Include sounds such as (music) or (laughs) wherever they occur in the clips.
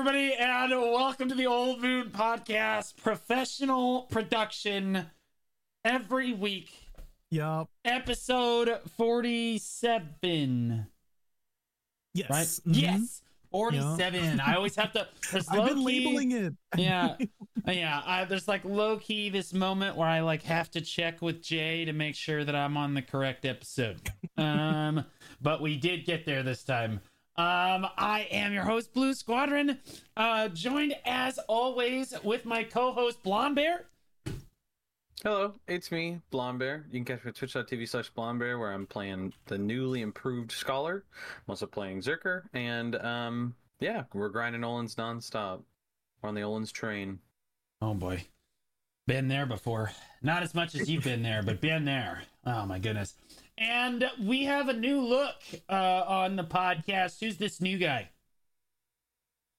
everybody, and welcome to the Old Moon Podcast. Professional production every week. Yup. Episode 47. Yes. Right? Mhm. Yes. 47. I always have to. (laughs) I've been low-key- labeling it. (laughs) yeah (laughs) yeah I, there's like low key this moment where i like have to check with jay to make sure that i'm on the correct episode um but we did get there this time um i am your host blue squadron uh joined as always with my co-host blonde bear Hello, it's me, Blonde Bear. You can catch me at twitch.tv slash Blonde Bear, where I'm playing the newly improved Scholar. I'm also playing Zerker, and um, yeah, we're grinding Olun's nonstop. We're on the Olun's train. oh boy been there before not as much as you've been there but been there oh my goodness and we have a new look uh on the podcast who's this new guy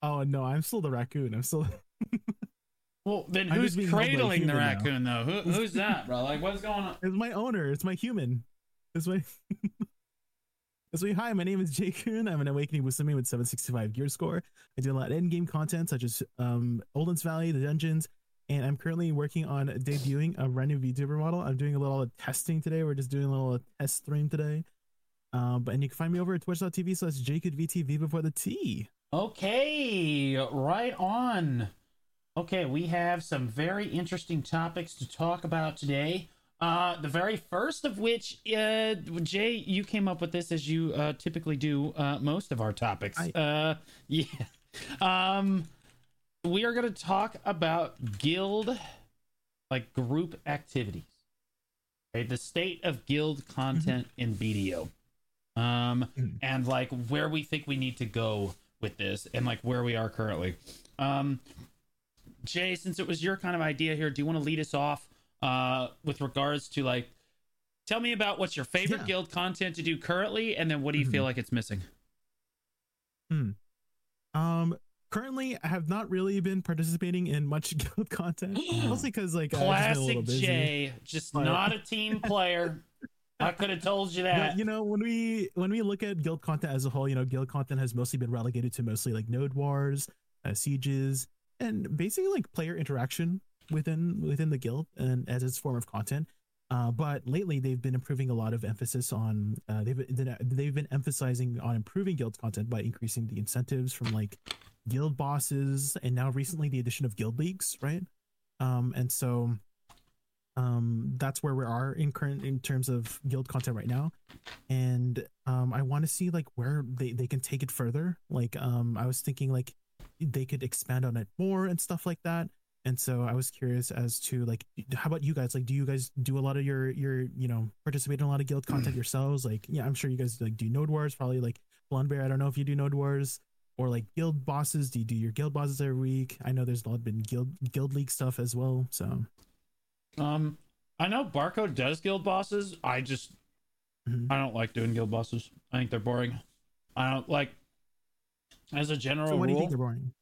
Oh no, I'm still the raccoon. I'm still. (laughs) Well, then who's just being held by a cradling the human now. raccoon though? Who, who's that, bro? Like, what's going on? It's my owner. It's my human. It's my. (laughs) Me. Hi, my name is Jaykun. I'm an Awakening with Wisdom with 765 gear score. I do a lot of end game content such as um, Olun's Valley, the dungeons, and I'm currently working on debuting a brand new VTuber model. I'm doing a little testing today. We're just doing a little test stream today. Um, but and you can find me over at twitch.tv slash jkudvtv before the T. Okay, right on. Okay, we have some very interesting topics to talk about today. Uh, the very first of which, uh, Jay, you came up with this as you uh, typically do uh, most of our topics. I- Uh, (laughs) yeah. Um, we are going to talk about guild, like group activities. Okay, the state of guild content in BDO. Um, Mhm. and like where we think we need to go with this and like where we are currently. Um, Jay, since it was your kind of idea here, do you want to lead us off uh, with regards to like, tell me about what's your favorite Yeah. guild content to do currently, and then what do you feel Mhm. like it's missing? Hmm. Um, currently, I have not really been participating in much (laughs) guild content, (gasps) mostly because like I've just been a little Classic busy. Jay, just But- not a team (laughs) player. I could have told you that. But you know, when we when we look at guild content as a whole, you know, guild content has mostly been relegated to mostly like node wars, uh, sieges, and basically like player interaction within within the guild and as its form of content. Uh, but lately, they've been improving a lot of emphasis on. Uh, they've been- they've been emphasizing on improving guild content by increasing the incentives from like guild bosses, and now recently the addition of guild leagues, right? Um, and so um that's where we are in current in terms of guild content right now. And um i want to see like where they they can take it further. Like um i was thinking like they could expand on it more and stuff like that. And so i was curious as to like how about you guys? Like do you guys do a lot of your your you know participate in a lot of guild content yourselves? Like yeah i'm sure you guys like do node wars probably like blonde bear i don't know if you do node wars or like guild bosses do you do your guild bosses every week i know there's a lot been guild guild league stuff as well so Um, I know Barcode does guild bosses. I just Mhm. I don't like doing guild bosses. I think they're boring. I don't like as a general so what do you think they're boring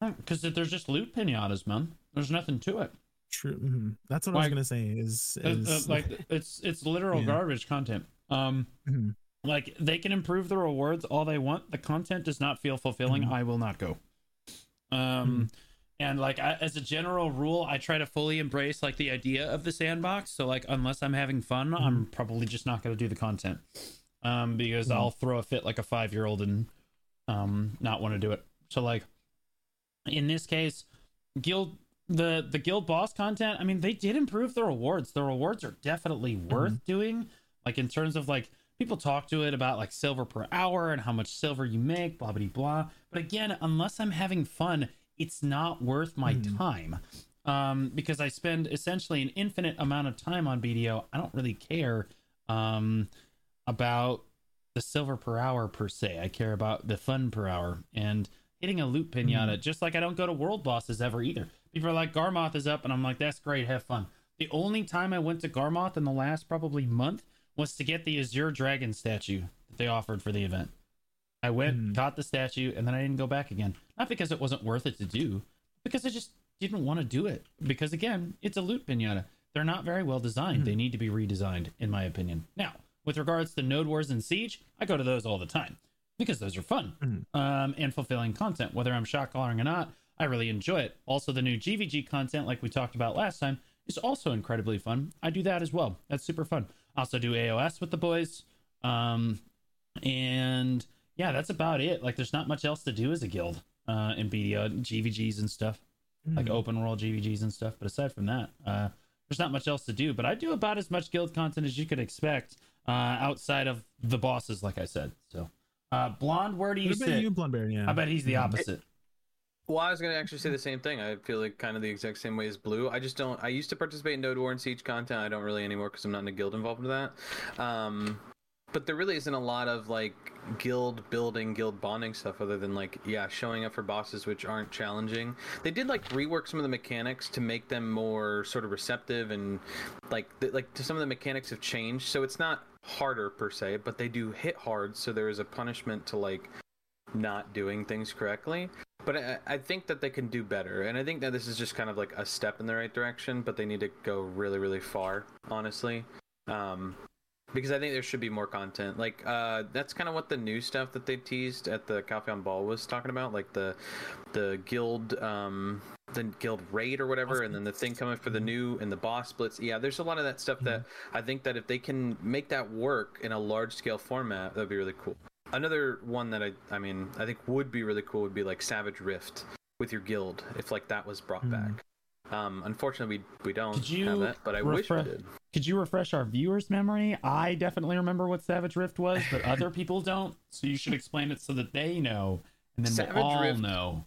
because there's just loot pinatas, man. There's nothing to it. True. mhm. That's what I was gonna say. Is, Uh, uh, like it's it's literal (laughs) Yeah. garbage content. Um, Mhm. Like they can improve the rewards all they want. The content does not feel fulfilling. Mhm. I will not go. Um, and like I, as a general rule, I try to fully embrace like the idea of the sandbox. So like unless I'm having fun, I'm probably just not going to do the content. Um, because Mhm. I'll throw a fit like a five year old and um not want to do it. So like in this case, guild the the guild boss content. I mean, they did improve the rewards. The rewards are definitely worth doing. Like in terms of like people talk to it about like silver per hour and how much silver you make, blah blah blah. But again, unless I'm having fun, it's not worth my Mhm. time. Um, because I spend essentially an infinite amount of time on BDO. I don't really care um about the silver per hour per se. I care about the fun per hour and hitting a loot pinata. Just like I don't go to world bosses ever either. People are like Garmoth is up, and I'm like, that's great, have fun. The only time I went to Garmoth in the last probably month was to get the Azure Dragon statue that they offered for the event. I went, Hmm. got the statue, and then I didn't go back again. Not because it wasn't worth it to do, because I just didn't want to do it. Because again, it's a loot pinata. They're not very well designed. They need to be redesigned, in my opinion. Now, with regards to Node Wars and Siege, I go to those all the time. because those are fun Mhm. um, and fulfilling content. Whether I'm shot calling or not, I really enjoy it. Also, the new GVG content, like we talked about last time, is also incredibly fun. I do that as well. That's super fun. Also do AOS with the boys. Um, and yeah, that's about it. Like, there's not much else to do as a guild uh, in BDO, GVGs and stuff, like Mhm. open world GVGs and stuff. But aside from that, uh, there's not much else to do. But I do about as much guild content as you could expect uh, outside of the bosses, like I said. So, uh, Blonde, where do you What sit? you, Blondeberry? Yeah. I bet he's the Mhm. opposite. Well, I was gonna actually say the same thing. I feel like kind of the exact same way as Blue. I just don't. I used to participate in Node War and Siege content. I don't really anymore because I'm not in a guild involved with that. Um, but there really isn't a lot of like guild building, guild bonding stuff other than like yeah, showing up for bosses which aren't challenging. They did like rework some of the mechanics to make them more sort of receptive and like th- like some of the mechanics have changed, so it's not harder per se, but they do hit hard, so there is a punishment to like not doing things correctly. But I, I think that they can do better, and I think that this is just kind of like a step in the right direction. But they need to go really, really far, honestly, um, because I think there should be more content. Like uh, that's kind of what the new stuff that they teased at the Calpheon Ball was talking about, like the the guild, um, the guild raid or whatever, and then the thing coming for the new and the boss splits. Yeah, there's a lot of that stuff that I think that if they can make that work in a large scale format, that'd be really cool. Another one that I I mean I think would be really cool would be like Savage Rift with your guild if like that was brought Hmm. back. Um, unfortunately, we we don't have that, but I wish we did. Could you refresh our viewers' memory? I definitely remember what Savage Rift was, but other (laughs) people don't. So you should explain it so that they know, and then Savage we'll all Rift- know.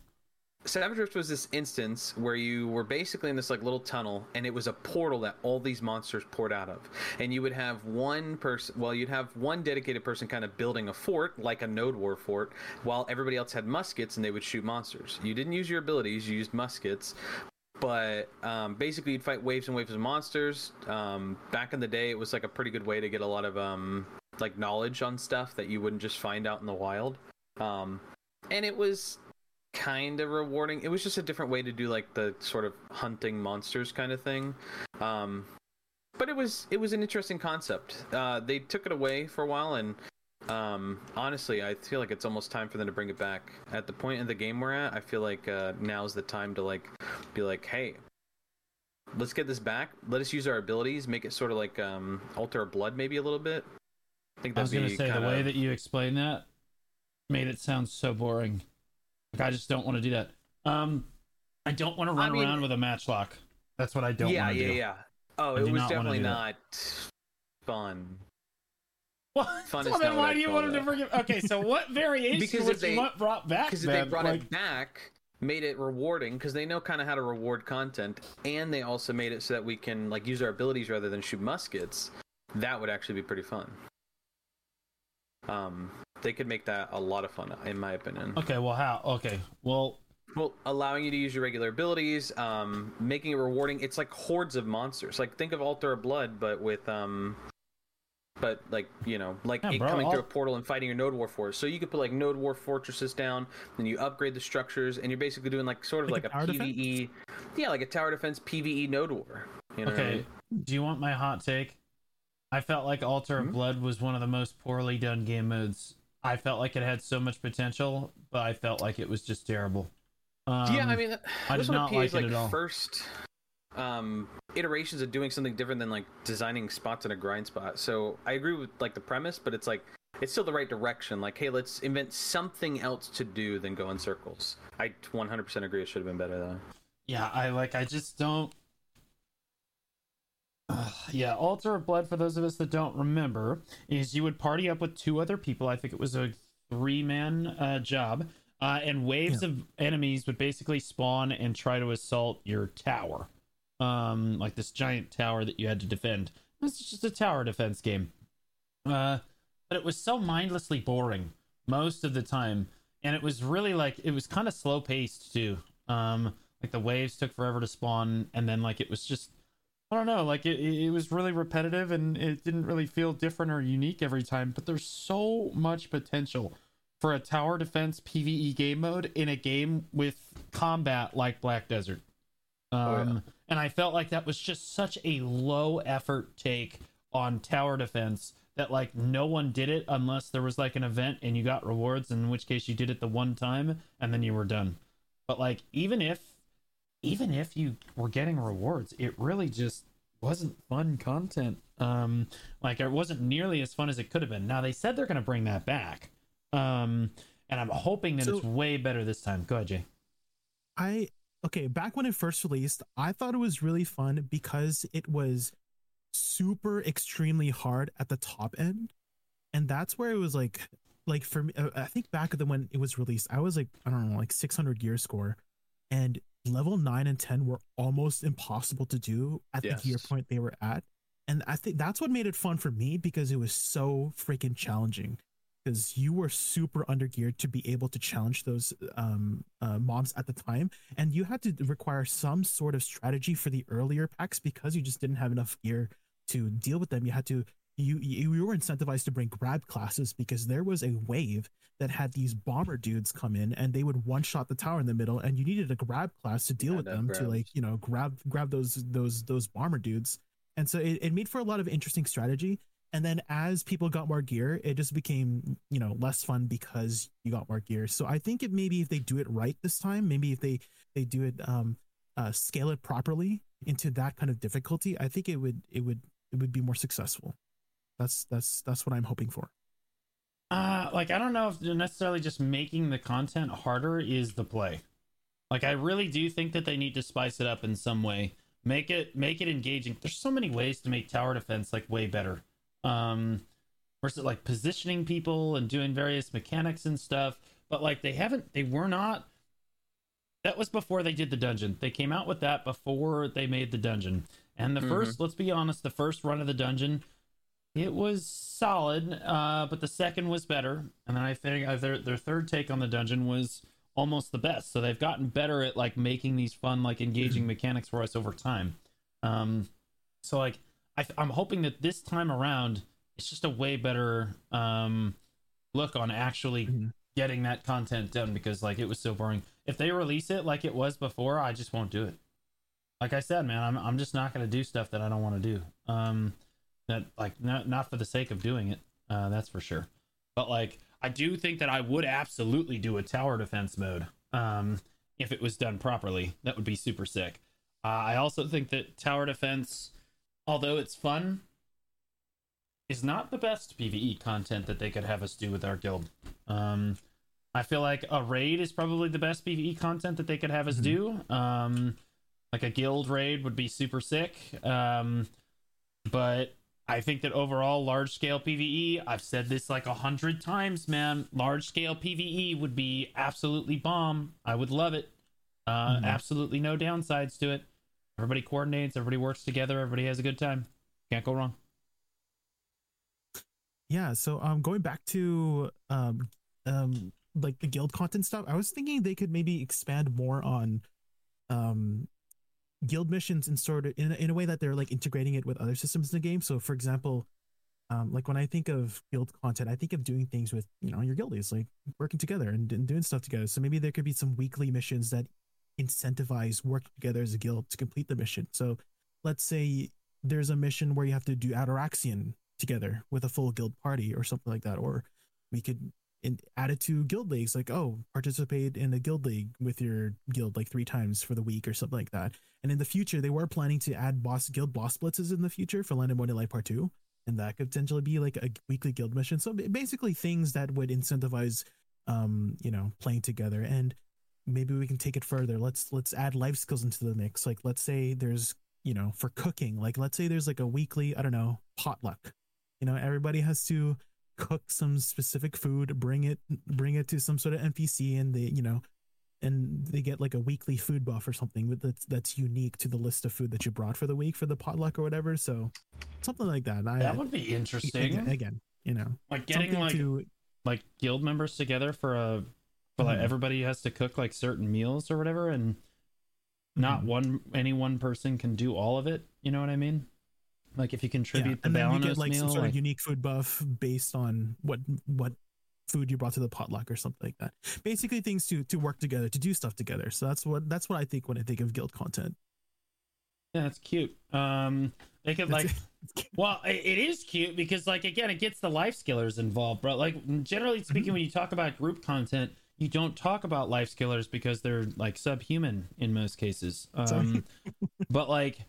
Savage Rift was this instance where you were basically in this like little tunnel, and it was a portal that all these monsters poured out of. And you would have one person, well, you'd have one dedicated person kind of building a fort, like a Node War fort, while everybody else had muskets and they would shoot monsters. You didn't use your abilities; you used muskets. But um, basically, you'd fight waves and waves of monsters. Um, back in the day, it was like a pretty good way to get a lot of um, like knowledge on stuff that you wouldn't just find out in the wild. Um, and it was kind of rewarding. It was just a different way to do like the sort of hunting monsters kind of thing. Um, but it was it was an interesting concept. Uh, they took it away for a while, and um, honestly, I feel like it's almost time for them to bring it back. At the point in the game we're at, I feel like uh, now's the time to like be like, hey. Let's get this back. Let us use our abilities. Make it sort of like um, Altar of Blood, maybe a little bit. I think I was gonna say the kinda- way that you explained that made it sound so boring. Like I just don't want to do that. Um, I don't want to I run mean- around with a matchlock. That's what I don't yeah, want to yeah, do. yeah. Oh, I it was not definitely do that. not fun. What? Fun so is then why do you want him to that. forgive? Okay, so what (laughs) variation Because would they- you want brought back? Because if they brought Like, it back, made it rewarding, because they know kind of how to reward content, and they also made it so that we can like use our abilities rather than shoot muskets. That would actually be pretty fun. Um, they could make that a lot of fun, in my opinion. Okay, well, how? Okay, well, Well, allowing you to use your regular abilities, um, making it rewarding. It's like hordes of monsters. Like think of Altar of Blood, but with um, but like you know, like Yeah, it bro, coming through I'll- a portal and fighting your Node War force. So you could put like Node War fortresses down, then you upgrade the structures, and you're basically doing like sort of Like like, a a, PVE, yeah, like a tower defense PVE Node War. You know okay. Do you want my hot take? I felt like Altar of Mhm. Blood was one of the most poorly done game modes. I felt like it had so much potential, but I felt like it was just terrible. Um, yeah, I mean, I did not PA's like it at all. first um iterations of doing something different than like designing spots in a grind spot. So I agree with like the premise, but it's like it's still the right direction. Like, hey, let's invent something else to do than go in circles. I 100% agree. It should have been better though. yeah, I like. I just don't. (sighs) Yeah, Altar of Blood. For those of us that don't remember, is you would party up with two other people. I think it was a three-man uh, job, uh, and waves of enemies would basically spawn and try to assault your tower, um, like this giant tower that you had to defend. It's just a tower defense game, uh, but it was so mindlessly boring most of the time, and it was really like it was kind of slow paced too. Um, like the waves took forever to spawn, and then like it was just I don't know, like it, it was really repetitive and it didn't really feel different or unique every time. But there's so much potential for a tower defense PVE game mode in a game with combat like Black Desert. Um, Oh, yeah. and I felt like that was just such a low effort take on tower defense that like no one did it unless there was like an event and you got rewards, in which case you did it the one time and then you were done. But like even if even if you were getting rewards, it really just wasn't fun content. Um like it wasn't nearly as fun as it could have been. Now they said they're gonna bring that back. Um and I'm hoping that So- it's way better this time. Go ahead, Jay. I okay, back when it first released, I thought it was really fun because it was super extremely hard at the top end. And that's where it was like like for me uh, I think back then when it was released, I was like I don't know, like 600 gear score and level 9 and 10 were almost impossible to do at the gear point they were at. And I think that's what made it fun for me because it was so freaking challenging because you were super undergeared to be able to challenge those um, uh, mobs at the time, and you had to require some sort of strategy for the earlier packs because you just didn't have enough gear to deal with them. You had to you you, were incentivized to bring grab classes because there was a wave that had these bomber dudes come in and they would one shot the tower in the middle, and you needed a grab class to deal Yeah, with them to like you know grab grab those those those bomber dudes. And so it, it made for a lot of interesting strategy. And then as people got more gear it just became you know less fun because you got more gear. So i think it maybe if they do it right this time maybe if they they do it um uh scale it properly into that kind of difficulty i think it would it would it would be more successful that's that's that's what i'm hoping for Uh, like I don't know if necessarily just making the content harder is the play. Like I really do think that they need to spice it up in some way. Make it make it engaging. There's so many ways to make tower defense like way better. Um versus like positioning people and doing various mechanics and stuff. But like they haven't they were not that was before they did the dungeon. They came out with that before they made the dungeon. And the Mhm. first, let's be honest, the first run of the dungeon it was solid, uh, but the second was better. And then I think uh, their their third take on the dungeon was almost the best. So they've gotten better at like making these fun, like engaging (clears throat) mechanics for us over time. Um, so like I, I'm hoping that this time around it's just a way better um, look on actually Mhm. getting that content done because like it was so boring. If they release it like it was before, I just won't do it. Like I said, man, I'm I'm just not gonna do stuff that I don't want to do. Um, that like not not for the sake of doing it. Uh, that's for sure. But like I do think that I would absolutely do a tower defense mode. Um, if it was done properly, that would be super sick. Uh, I also think that tower defense, although it's fun, is not the best PVE content that they could have us do with our guild. Um, I feel like a raid is probably the best PVE content that they could have us Mhm. do. Um, like a guild raid would be super sick. Um, but I think that overall, large scale PVE, I've said this like a hundred times, man. Large scale PVE would be absolutely bomb. I would love it. Uh, Mhm. Absolutely no downsides to it. Everybody coordinates, everybody works together, everybody has a good time. Can't go wrong. yeah so um going back to um um like the guild content stuff i was thinking they could maybe expand more on um guild missions and sort of in, a- in a way that they're like integrating it with other systems in the game so for example um like when i think of guild content i think of doing things with you know your guildies like working together and, and doing stuff together so maybe there could be some weekly missions that incentivize working together as a guild to complete the mission so let's say there's a mission where you have to do Atoraxxion together with a full guild party or something like that. Or we could in, add it to guild leagues, like, oh, participate in a guild league with your guild like three times for the week or something like that. And in the future, they were planning to add boss guild boss blitzes in the future for Land of Morning Light Part 2. And that could potentially be like a weekly guild mission. So basically things that would incentivize um, you know, playing together. And maybe we can take it further. Let's let's add life skills into the mix. Like let's say there's you know for cooking like let's say there's like a weekly i don't know potluck you know everybody has to cook some specific food bring it bring it to some sort of npc and they you know and they get like a weekly food buff or something that's that's unique to the list of food that you brought for the week for the potluck or whatever so something like that I, That would be interesting. again, again you know like getting like to like guild members together for a for like Mhm. everybody has to cook like certain meals or whatever and not Mhm. one any one person can do all of it you know what i mean like if you contribute and the then you get like meal some sort like, of unique food buff based on what what food you brought to the potluck or something like that. Basically, things to to work together to do stuff together. So that's what that's what I think when I think of guild content. Yeah, that's cute. Um, they could like, (laughs) well, it, it is cute because like again, it gets the life skillers involved, bro. Like generally speaking, when you talk about group content, you don't talk about life skillers because they're like subhuman in most cases. Um, (laughs) but like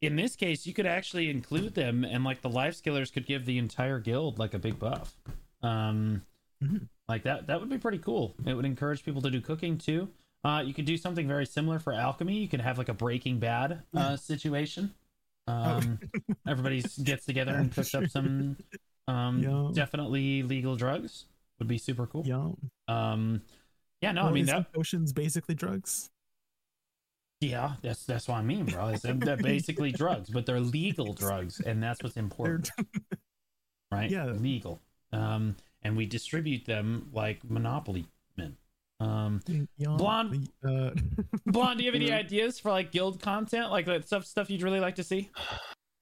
in this case, you could actually include them, and like the life skillers could give the entire guild like a big buff. Um, Mhm. like that that would be pretty cool. It would encourage people to do cooking too. Uh, you could do something very similar for alchemy. You could have like a Breaking Bad uh, situation. Um, everybody gets together and cooks up some um, (laughs) Yeah. definitely legal drugs. Would be super cool. Yeah. Um, yeah, no, I mean that. potions basically drugs. Yeah, that's that's what I mean, bro. It's, they're basically drugs, but they're legal drugs, and that's what's important, (laughs) right? Yeah. legal. Um, and we distribute them like monopoly men. Um, yeah, Blonde- Uh, (laughs) Blonde, do you have any ideas for like guild content, like that stuff stuff you'd really like to see?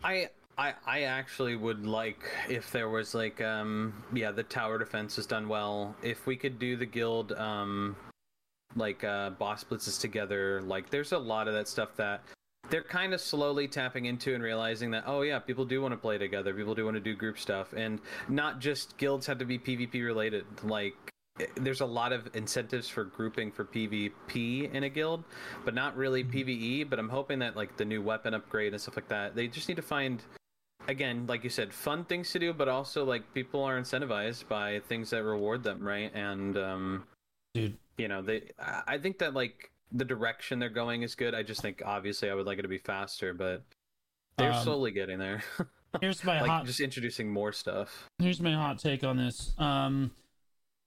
I I I actually would like if there was like um yeah the tower defense is done well. If we could do the guild um like uh boss blitzes together, like there's a lot of that stuff that they're kind of slowly tapping into and realizing that oh yeah people do want to play together. People do want to do group stuff. And not just guilds have to be pvp related. Like eh, there's a lot of incentives for grouping for pvp in a guild but not really pve but i'm hoping that like the new weapon upgrade and stuff like that they just need to find again like you said fun things to do but also like people are incentivized by things that reward them right? And um Dude, you know they i think that like the direction they're going is good i just think obviously i would like it to be faster but they're Um, slowly getting there (laughs) here's my like hot just introducing more stuff here's my hot take on this. Um,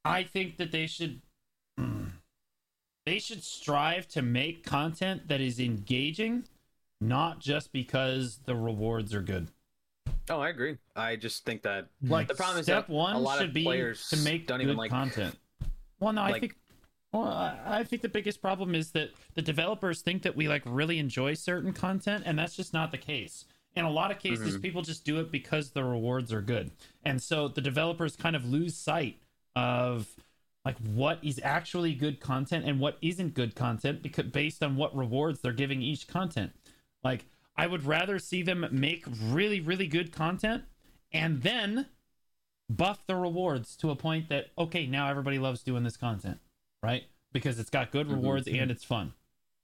I think that they should they should strive to make content that is engaging, not just because the rewards are good. oh i agree i just think that Like The problem is step that one a lot of should be to make don't good even like- content. Well, no, I like- think. Well, I think the biggest problem is that the developers think that we like really enjoy certain content, and that's just not the case. In a lot of cases, Mm-hmm. people just do it because the rewards are good, and so the developers kind of lose sight of like what is actually good content and what isn't good content because based on what rewards they're giving each content. Like I would rather see them make really really good content and then buff the rewards to a point that okay, now everybody loves doing this content, right? Because it's got good rewards and it's fun,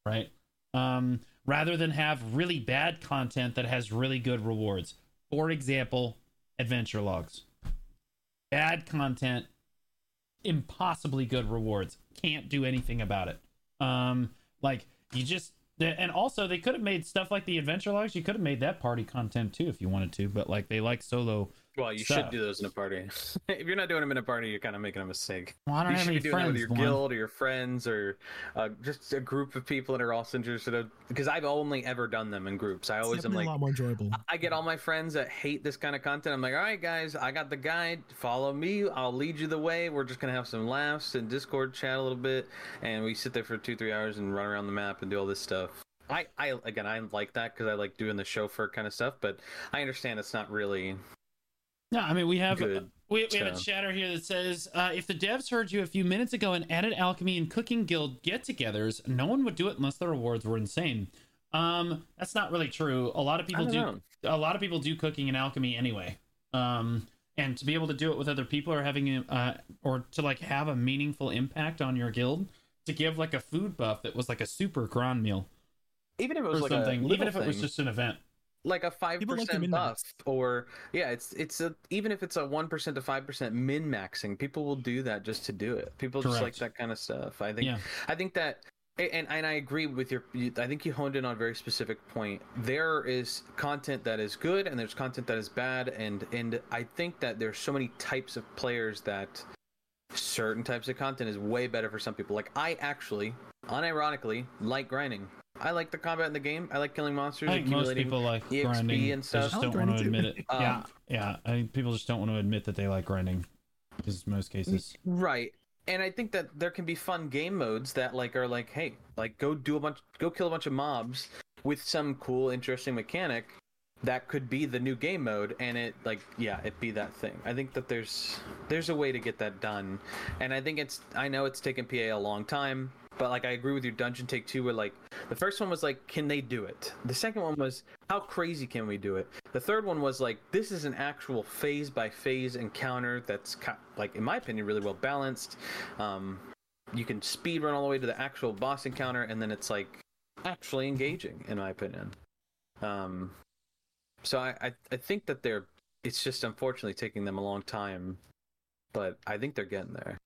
right? Um rather than have really bad content that has really good rewards. For example, adventure logs. Bad content impossibly good rewards. Can't do anything about it. Um, like you just and also they could have made stuff like the adventure logs. You could have made that party content too if you wanted to, but like they like solo. Well you Stuff. should do those in a party (laughs) if you're not doing them in a party you're kind of making a mistake Well, I don't you have should any be doing it with your guild or your friends or uh, just a group of people that are also interested in because i've only ever done them in groups i always am like a lot more enjoyable. I get all my friends that hate this kind of content. I'm like, all right, guys, I got the guide. Follow me. I'll lead you the way. We're just gonna have some laughs and Discord chat a little bit, and we sit there for two, three hours and run around the map and do all this stuff. I, I again, I like that because I like doing the chauffeur kind of stuff. But I understand it's not really No, I mean we have good. we, we have a chatter here that says uh, if the devs heard you a few minutes ago and added alchemy and cooking guild get-togethers, no one would do it unless the rewards were insane. Um, that's not really true. A lot of people do. don't A lot of people do cooking and alchemy anyway. Um, and to be able to do it with other people or having uh or to like have a meaningful impact on your guild to give like a food buff that was like a super grand meal Even if it was like something, even if it was just an event. Like a five People like percent buff or yeah it's it's a even if it's a one percent to five percent min maxing people will do that just to do it. People just like that kind of stuff. I think Yeah. i think that and and i agree with your i think you honed in on a very specific point. There is content that is good and there's content that is bad and and i think that there's so many types of players that certain types of content is way better for some people. Like i actually unironically like grinding i like the combat in the game i like killing monsters I think most people like EXP grinding. and They stuff. just I like don't want to grinding admit it. Um, yeah, yeah. I think people just don't want to admit that they like grinding. Is most cases. Right. And I think that there can be fun game modes that like are like, hey, like go do a bunch go kill a bunch of mobs with some cool, interesting mechanic that could be the new game mode and it like yeah, it be that thing. I think that there's there's a way to get that done. And I think it's I know it's taken PA a long time. But like I agree with your dungeon take two. Where like the first one was like, can they do it? The second one was, how crazy can we do it? The third one was like, this is an actual phase by phase encounter that's like, in my opinion, really well balanced. Um, you can speed run all the way to the actual boss encounter, and then it's like actually engaging, in my opinion. Um, so I, I, I think that they're. It's just unfortunately taking them a long time, but I think they're getting there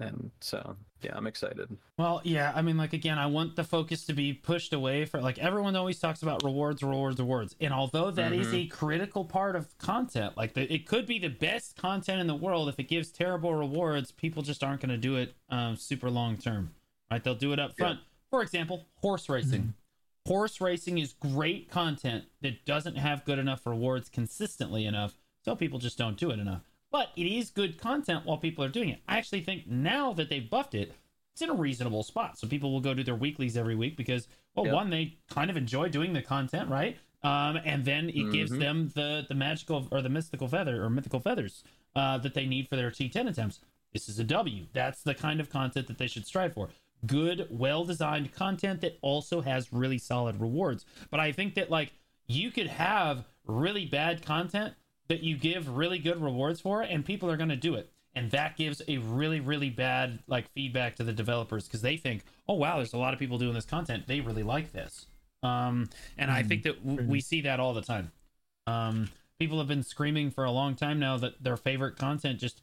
and so yeah i'm excited well yeah i mean like again i want the focus to be pushed away for like everyone always talks about rewards rewards rewards and although that mm-hmm. is a critical part of content like the, it could be the best content in the world if it gives terrible rewards people just aren't going to do it um, super long term right they'll do it up front yeah. for example horse racing mm-hmm. horse racing is great content that doesn't have good enough rewards consistently enough so people just don't do it enough but it is good content while people are doing it. I actually think now that they've buffed it, it's in a reasonable spot. So people will go do their weeklies every week because, well, yep. one, they kind of enjoy doing the content, right? Um, and then it mm-hmm. gives them the the magical or the mystical feather or mythical feathers uh, that they need for their T10 attempts. This is a W. That's the kind of content that they should strive for. Good, well designed content that also has really solid rewards. But I think that like you could have really bad content that you give really good rewards for and people are going to do it. And that gives a really really bad like feedback to the developers because they think oh wow there's a lot of people doing this content. They really like this. Um, and mm, i think that w- we see that all the time. Um, people have been screaming for a long time now that their favorite content just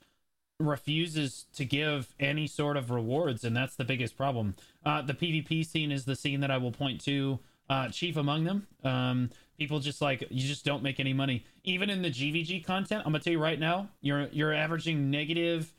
refuses to give any sort of rewards and that's the biggest problem. Uh, the pvp scene is the scene that i will point to uh, chief among them. Um, people just like you just don't make any money. Even in the gvg content i'm gonna tell you right now you're you're averaging negative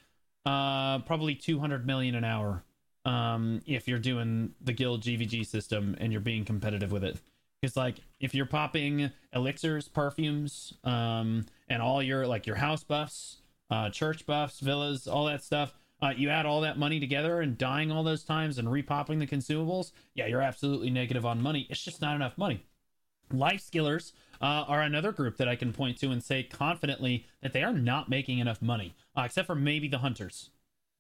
uh probably 200 million an hour um if you're doing the guild gvg system and you're being competitive with it. Because like if you're popping elixirs perfumes um and all your like your house buffs uh church buffs villas all that stuff uh, you add all that money together and dying all those times and repopping the consumables yeah you're absolutely negative on money. It's just not enough money Life skillers uh, are another group that I can point to and say confidently that they are not making enough money, uh, except for maybe the hunters.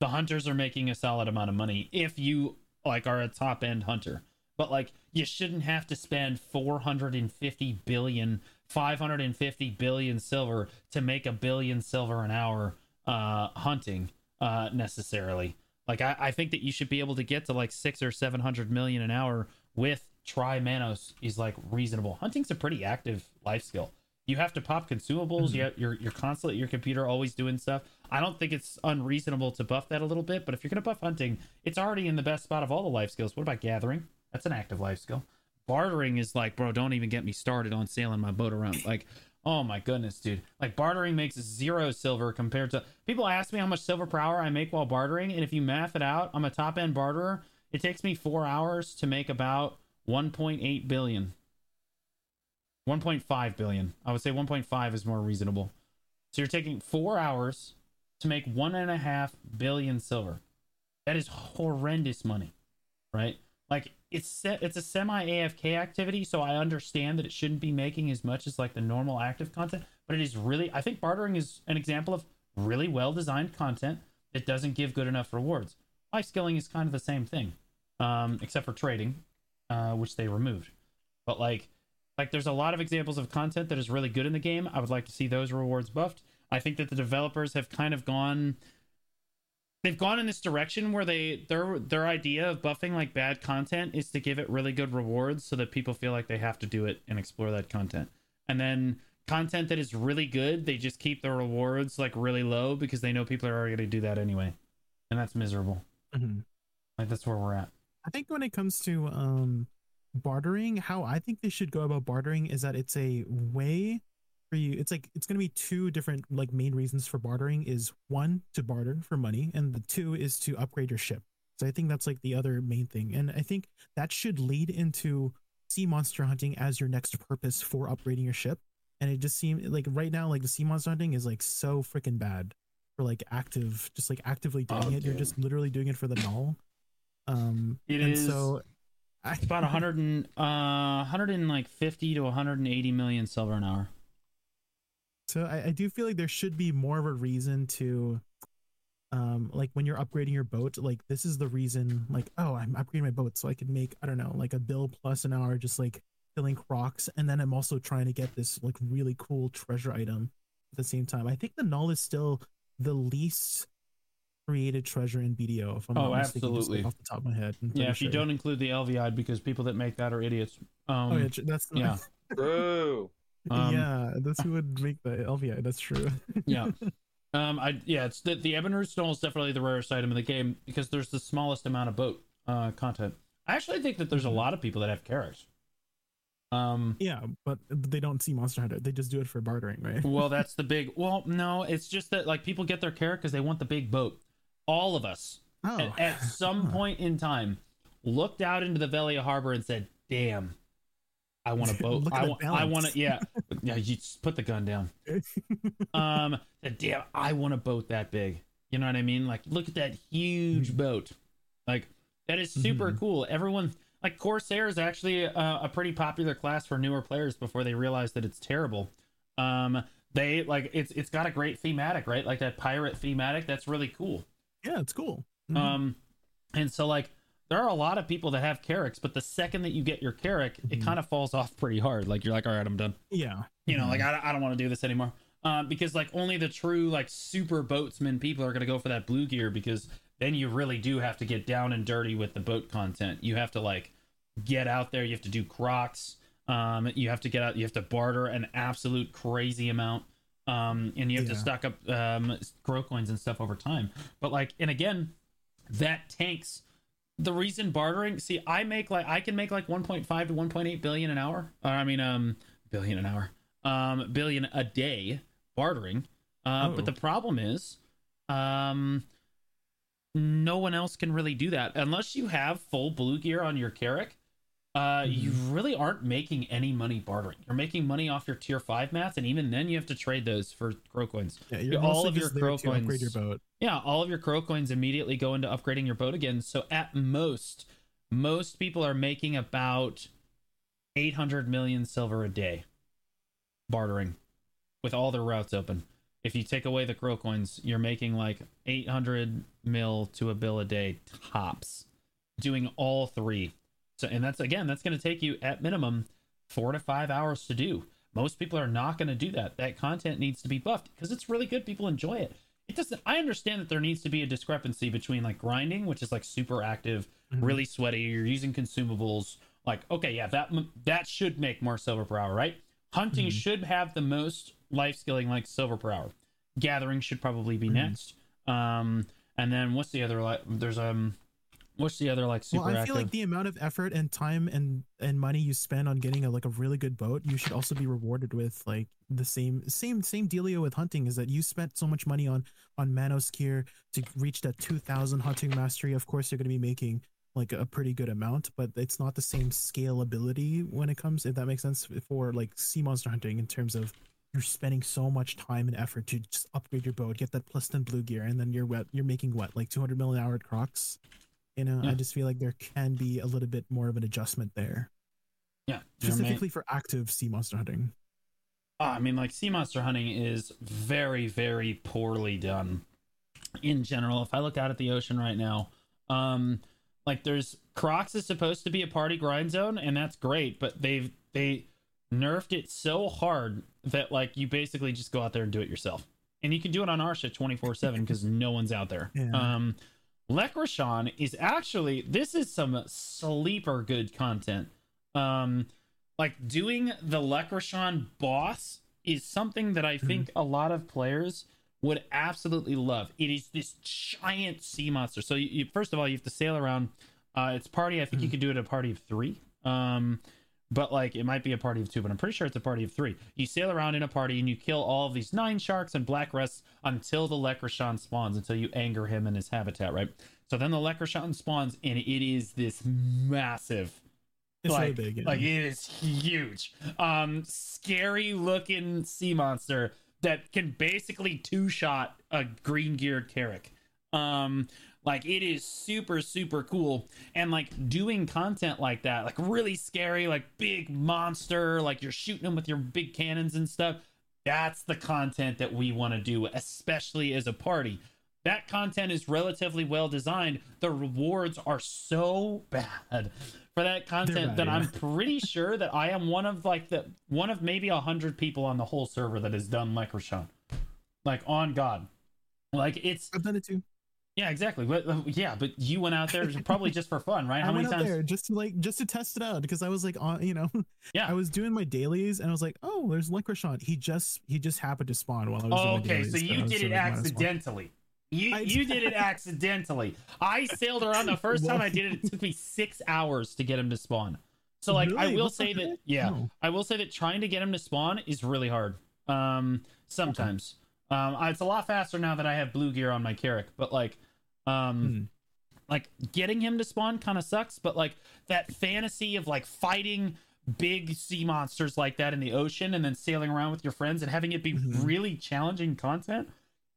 The hunters are making a solid amount of money if you like are a top end hunter. But like you shouldn't have to spend 450 billion, 550 billion silver to make a billion silver an hour uh, hunting uh, necessarily. Like I, I think that you should be able to get to like six or seven hundred million an hour with TRI Manos is like reasonable. Hunting's a pretty active life skill. You have to pop consumables. Mm-hmm. You you're you're constantly at your computer, always doing stuff. I don't think it's unreasonable to buff that a little bit. But if you're gonna buff hunting, it's already in the best spot of all the life skills. What about gathering? That's an active life skill. Bartering is like, bro, don't even get me started on sailing my boat around. Like, oh my goodness, dude. Like bartering makes zero silver compared to people ask me how much silver per hour I make while bartering, and if you math it out, I'm a top end barterer. It takes me four hours to make about 1.8 billion. 1.5 billion. I would say 1.5 is more reasonable. So you're taking four hours to make one and a half billion silver. That is horrendous money, right? Like it's it's a semi AFK activity, so I understand that it shouldn't be making as much as like the normal active content, but it is really I think bartering is an example of really well designed content that doesn't give good enough rewards. Life skilling is kind of the same thing, um, except for trading uh, which they removed. But like, like there's a lot of examples of content that is really good in the game. I would like to see those rewards buffed. I think that the developers have kind of gone they've gone in this direction where they their their idea of buffing like bad content is to give it really good rewards so that people feel like they have to do it and explore that content. And then content that is really good, they just keep the rewards like really low because they know people are already going to do that anyway. And that's miserable. Mm-hmm. Like that's where we're at. I think when it comes to um bartering, how I think they should go about bartering is that it's a way for you. It's like it's going to be two different like main reasons for bartering. Is one to barter for money, and the two is to upgrade your ship. So I think that's like the other main thing, and I think that should lead into sea monster hunting as your next purpose for upgrading your ship. And it just seems like right now, like the sea monster hunting is like so freaking bad for like active, just like actively doing oh, it. Dude. You're just literally doing it for the null. Um, it and is, so I, it's about 100 and uh 150 to 180 million silver an hour. So I, I do feel like there should be more of a reason to um like when you're upgrading your boat like this is the reason like oh i'm upgrading my boat so i can make i don't know like a bill plus an hour just like filling crocs and then i'm also trying to get this like really cool treasure item at the same time i think the null is still the least created treasure in bdo if i'm Oh, not mistaken, absolutely. off the top of my head Yeah, pretty if you don't include the LVI, because people that make that are idiots. Um, oh yeah that's yeah. Bro. (laughs) Um, yeah that's who would make the lvi that's true (laughs) yeah. Um, I yeah, it's the the Ebon Root Snow is definitely the rarest item in the game because there's the smallest amount of boat uh content. I actually think that there's a lot of people that have carracks. Um, yeah but they don't see monster hunter they just do it for bartering right well, that's (laughs) the big. Well, no, it's just that like people get their carrack because they want the big boat. All of us oh at, at some point in time looked out into the Velia Harbor and said, "Damn, I want a (laughs) boat. I want. I want to. Yeah, (laughs) yeah. You just put the gun down. (laughs) um said, damn i want a boat that big you know what i mean like look at that huge Mm-hmm. boat like that is super Mhm. cool everyone like corsair is actually uh, a pretty popular class for newer players before they realize that it's terrible um they like it's it's got a great thematic right like that pirate thematic that's really cool yeah it's cool. Mhm. um and so like there are a lot of people that have carracks but the second that you get your carrack it Mhm. kind of falls off pretty hard. Like you're like all right i'm done. Yeah. You know Mhm. like i, I don't want to do this anymore. Um, because like only the true like super boatsmen people are going to go for that blue gear because then you really do have to get down and dirty with the boat content. You have to like get out there. You have to do crocs. Um, you have to get out you have to barter an absolute crazy amount um, and you have to stock up um, crow coins and stuff over time. But like and again that tanks the reason bartering see i make like i can make like 1.5 to 1.8 billion an hour. Or i mean um billion an hour. Um billion a day bartering. Uh Oh. but the problem is um no one else can really do that unless you have full blue gear on your carrack uh you really aren't making any money bartering you're making money off your tier 5 mats and even then you have to trade those for crow coins Yeah, all of your crow your coins- boat. yeah, all of your crow coins immediately go into upgrading your boat again. So at most, most people are making about 800 million silver a day bartering with all their routes open. If you take away the crow coins, you're making like 800 mil to a bill a day tops doing all three. So, and that's again, that's going to take you at minimum four to five hours to do. Most people are not going to do that. That content needs to be buffed because it's really good. People enjoy it it doesn't i understand that there needs to be a discrepancy between like grinding which is like super active Mhm. really sweaty you're using consumables like okay yeah that that should make more silver per hour right hunting Mhm. should have the most life skilling like silver per hour gathering should probably be Mhm. next um and then what's the other like there's um what's the other like super well, I active feel like the amount of effort and time and and money you spend on getting a like a really good boat, you should also be rewarded with like the same same same dealio with hunting is that you spent so much money on on Manos gear to reach that 2000 hunting mastery. Of course, you're going to be making like a pretty good amount, but it's not the same scalability when it comes if that makes sense for like sea monster hunting in terms of you're spending so much time and effort to just upgrade your boat, get that plus 10 blue gear, and then you're what you're making what like 200 million hour Crocs. You know, Yeah. I just feel like there can be a little bit more of an adjustment there, yeah specifically for active sea monster hunting. Ah, I mean, like sea monster hunting is very, very poorly done in general. If I look out at the ocean right now, um, like there's Crocs is supposed to be a party grind zone, and that's great, but they've they nerfed it so hard that like you basically just go out there and do it yourself, and you can do it on Arsha twenty four seven because no one's out there. Yeah. Um, Lekrashan is actually this is some sleeper good content. Um, like doing the Lekrashan boss is something that I think a lot of players would absolutely love. It is this giant sea monster. So you, you first of all you have to sail around. Uh, it's party. I think you could do it at a party of three. Um, but like it might be a party of two, but I'm pretty sure it's a party of three. You sail around in a party and you kill all of these Ninesharks and Black Rusts until the Lekrashan spawns, until you anger him in his habitat, right? So then the Lekrashan spawns and it is this massive It's like, really big. Yeah. like it is huge. Um, scary looking sea monster that can basically two shot a green geared Carrack. Um, like it is super super cool, and like doing content like that, like really scary, like big monster, like you're shooting them with your big cannons and stuff. That's the content that we want to do, especially as a party. that content is relatively well designed. The rewards are so bad for that content bad, that yeah. I'm (laughs) pretty sure that I am one of like the one of maybe a hundred people on the whole server that has done Microshot. Like on God. Like it's I've done it too. Yeah, exactly. But uh, yeah, but you went out there (laughs) probably just for fun, right? I How many went out times? there just to like just to test it out because I was like on you know (laughs) Yeah. I was doing my dailies and I was like oh there's Licorice he just he just happened to spawn while I was Oh, doing my okay, dailies, so you did it of might as well. accidentally. You I you did. it (laughs) accidentally. I sailed around the first time I did it. It took me six hours to get him to spawn. So like I will What the say that heck? yeah, Oh. I will say that trying to get him to spawn is really hard. Um, sometimes. Um, it's a lot faster now that I have blue gear on my Carrack, but like, um, Hmm. like getting him to spawn kind of sucks. But like that fantasy of like fighting big sea monsters like that in the ocean and then sailing around with your friends and having it be Mhm. really challenging content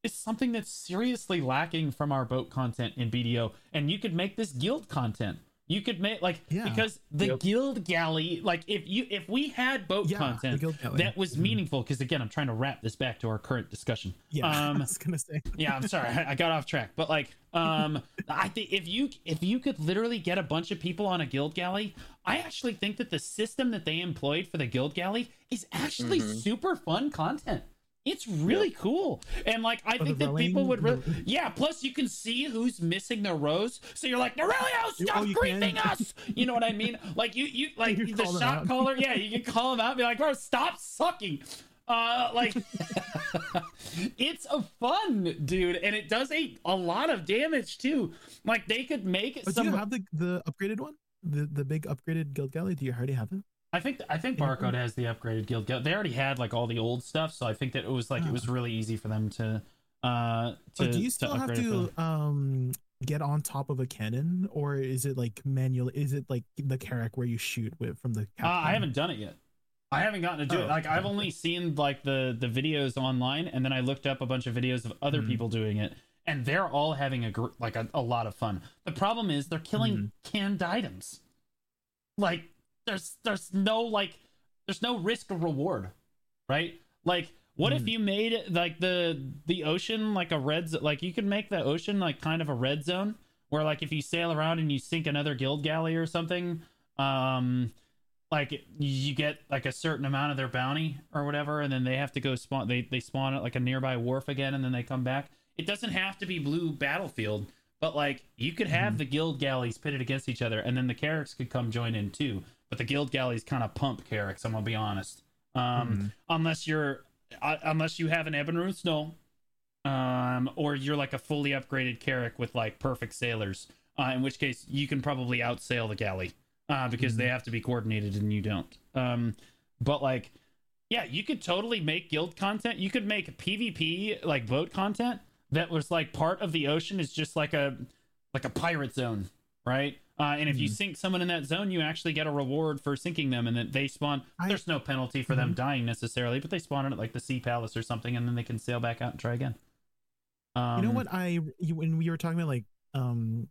is something that's seriously lacking from our boat content in BDO. And you could make this guild content. You could make like Yeah. because the Yep. guild galley, like if you if we had boat Yeah, content that was Mhm. meaningful, because again, I'm trying to wrap this back to our current discussion. yeah (laughs) Um, I was gonna say yeah i'm sorry I, I got off track but like um (laughs) i think if you if you could literally get a bunch of people on a guild galley i actually think that the system that they employed for the guild galley is actually Mhm. super fun content it's really cool. And like i Oh, think that people would really the- yeah plus you can see who's missing their rows. So you're like Norelio, stop oh, griefing us! You know what i mean? (laughs) Like you you like You the shot out. caller yeah you can (laughs) call them out and be like bro stop sucking. Uh like (laughs) it's a fun dude and it does a, a lot of damage too. Like they could make it but some do you have the the upgraded one? The the big upgraded guild galley? Do you already have it i think i think barcode has the upgraded guild they already had like all the old stuff so i think that it was like it was really easy for them to uh to, but do you to still have for them. to um get on top of a cannon or is it like manual is it like the carrack where you shoot with from the Uh, I haven't done it yet. I haven't gotten to do Oh, it. Like I've only seen like the the videos online, and then I looked up a bunch of videos of other Mhm. people doing it, and they're all having a gr- like a, a lot of fun. The problem is they're killing Mhm. canned items. Like there's there's no like there's no risk of reward, right? Like what if Mhm. you made like the the ocean like a red like you could make the ocean like kind of a red zone where like if you sail around and you sink another guild galley or something, um like you get like a certain amount of their bounty or whatever and then they have to go spawn they, they spawn at like a nearby wharf again and then they come back it doesn't have to be blue battlefield but like you could have the guild galleys pitted against each other and then the carracks could come join in too but the guild galleys kind of pump carracks i'm gonna be honest um Mhm. unless you're uh, unless you have an ebon snow um or you're like a fully upgraded carrack with like perfect sailors uh, in which case you can probably outsail the galley uh, because they have to be coordinated and you don't. Um, but like, yeah, you could totally make guild content. You could make PvP like boat content that was like part of the ocean is just like a like a pirate zone, right? Uh, and if you Mhm. sink someone in that zone, you actually get a reward for sinking them, and then they spawn. I- There's no penalty for them dying necessarily, but they spawn in at like the Sea Palace or something, and then they can sail back out and try again. Um, you know what I you, when we were talking about like um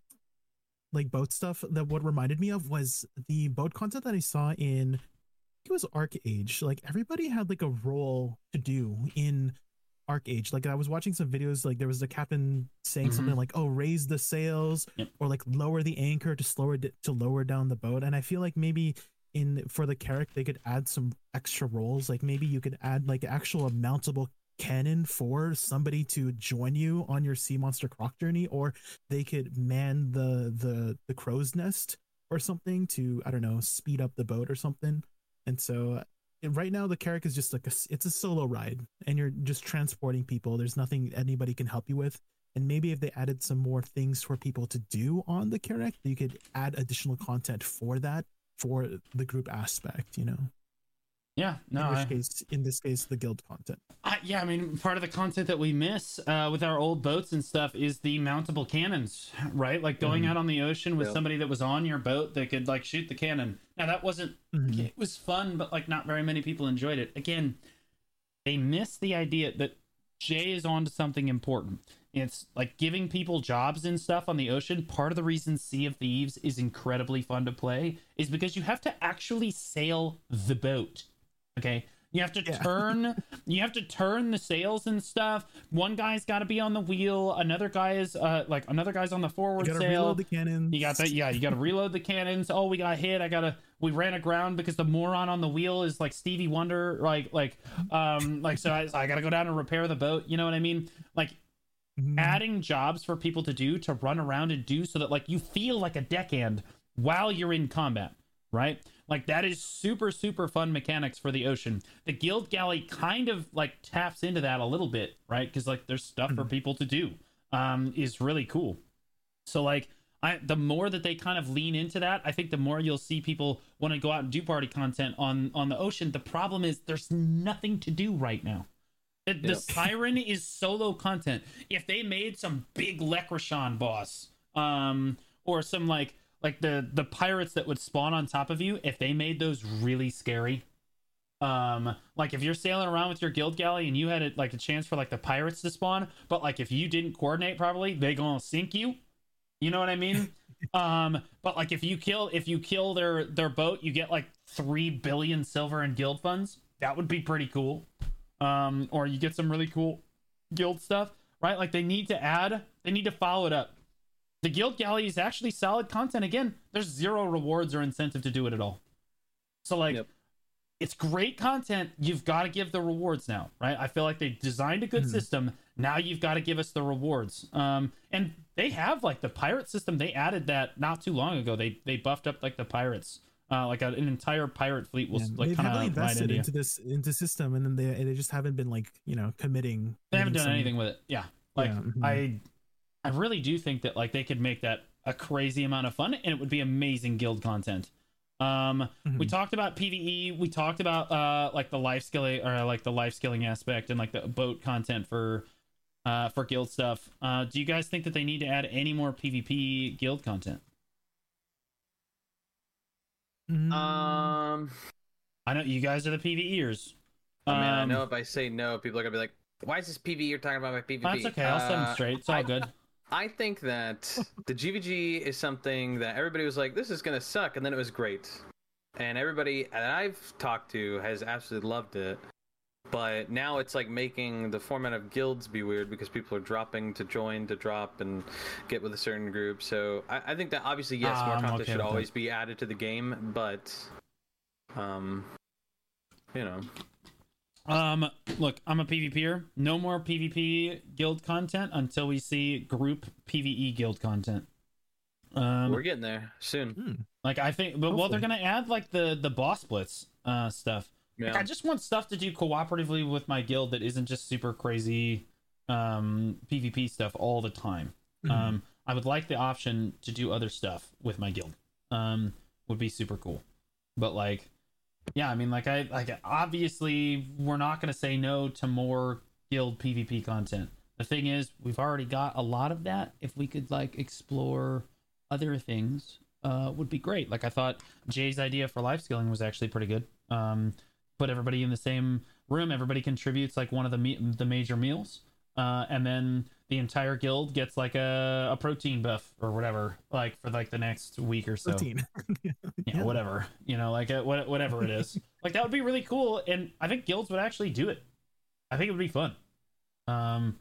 like boat stuff that what reminded me of was the boat content that I saw in I think it was Arc Age. Like everybody had like a role to do in ArcheAge. Like I was watching some videos, like there was the captain saying something mm-hmm. like, "Oh, raise the sails," Yep. or like lower the anchor to slower d- to lower down the boat. And I feel like maybe in for the carrack they could add some extra roles. Like maybe you could add like actual mountable cannon for somebody to join you on your sea monster croc journey, or they could man the the the crow's nest or something to I don't know speed up the boat or something. And so right now the carrack is just like a it's a solo ride and you're just transporting people. There's nothing anybody can help you with. And maybe if they added some more things for people to do on the carrack you could add additional content for that for the group aspect you know yeah, no, in which I- case in this case the guild content I, yeah, I mean, part of the content that we miss uh, with our old boats and stuff is the mountable cannons, right? Like going Mhm. out on the ocean with Yeah. somebody that was on your boat that could like shoot the cannon. Now that wasn't. Mhm. It was fun, but like not very many people enjoyed it. Again, they miss the idea that Jay is onto something important. It's like giving people jobs and stuff on the ocean. Part of the reason Sea of Thieves is incredibly fun to play is because you have to actually sail the boat. Okay. You have to Yeah. turn (laughs) you have to turn the sails and stuff. One guy's got to be on the wheel, another guy is uh like another guy's on the You forward gotta sail. reload the cannons. You got that? Yeah, you got to reload the cannons. Oh, we got hit. I gotta. We ran aground because the moron on the wheel is like Stevie Wonder. Like, like, um, like. So I, I gotta go down and repair the boat. You know what I mean? Like, Mhm. adding jobs for people to do to run around and do so that like you feel like a deckhand while you're in combat, right? Like that is super super fun mechanics for the ocean. The guild galley kind of like taps into that a little bit, right? Because like there's stuff for Mhm. people to do. Um, is really cool. So like I the more that they kind of lean into that, I think the more you'll see people want to go out and do party content on on the ocean. The problem is there's nothing to do right now. The, the Yep. siren (laughs) is solo content. If they made some big Lekrashan boss, um, or some like like the the pirates that would spawn on top of you, if they made those really scary, um, like if you're sailing around with your guild galley and you had it like a chance for like the pirates to spawn, but like if you didn't coordinate properly, they gonna sink you. You know what I mean? (laughs) um, but like if you kill if you kill their their boat, you get like three billion silver in guild funds. That would be pretty cool. Um, or you get some really cool guild stuff, right? Like they need to add, they need to follow it up. The guild galley is actually solid content. Again, there's zero rewards or incentive to do it at all. So like Yep. it's great content. You've got to give the rewards now, right? I feel like they designed a good Mhm. system. Now you've got to give us the rewards. Um, and they have like the pirate system. They added that not too long ago. They they buffed up like the pirates. Uh, like a, an entire pirate fleet will Yeah, like kind of invested into this into system, and then they they just haven't been like you know committing. They haven't done anything with it. Yeah, like Yeah, mhm. I, I really do think that like they could make that a crazy amount of fun, and it would be amazing guild content. Um, we Mhm. talked about PVE. We talked about uh like the life skilling or like the life skilling aspect and like the boat content for uh for guild stuff. Uh, do you guys think that they need to add any more PvP guild content? Mhm. Um, I know you guys are the PVEers. I mean, I Um, know if I say no, people are gonna be like, "Why is this PVE You're talking about my PvP." That's okay. I'll set them Uh, straight. It's all I- good. I think that the GVG is something that everybody was like, "This is gonna suck," and then it was great, and everybody that I've talked to has absolutely loved it. But now it's like making the format of guilds be weird because people are dropping to join to drop and get with a certain group. So I, I think that obviously yes, Ah, more content okay should with that. always be added to the game, but um, you know, Um, look, I'm a PvPer. No more PvP guild content until we see group PvE guild content. Um, we're getting there soon. Hmm. like I think, but well, they're gonna add like the the boss blitz uh stuff. Like, Yeah. I just want stuff to do cooperatively with my guild that isn't just super crazy um PvP stuff all the time. Mhm. Um, I would like the option to do other stuff with my guild. Um, would be super cool. But like, yeah, I mean, like I like obviously we're not gonna say no to more guild PvP content. The thing is, we've already got a lot of that. If we could like explore other things, uh, would be great. Like I thought Jay's idea for life skilling was actually pretty good. Um, put everybody in the same room. Everybody contributes like one of the me- the major meals, uh, and then the entire guild gets like a, a protein buff or whatever, like for like the next week or so. Protein. (laughs) Yeah, Yeah. whatever. You know, like uh, what, whatever it is. (laughs) like that would be really cool, and I think guilds would actually do it. I think it would be fun. Um,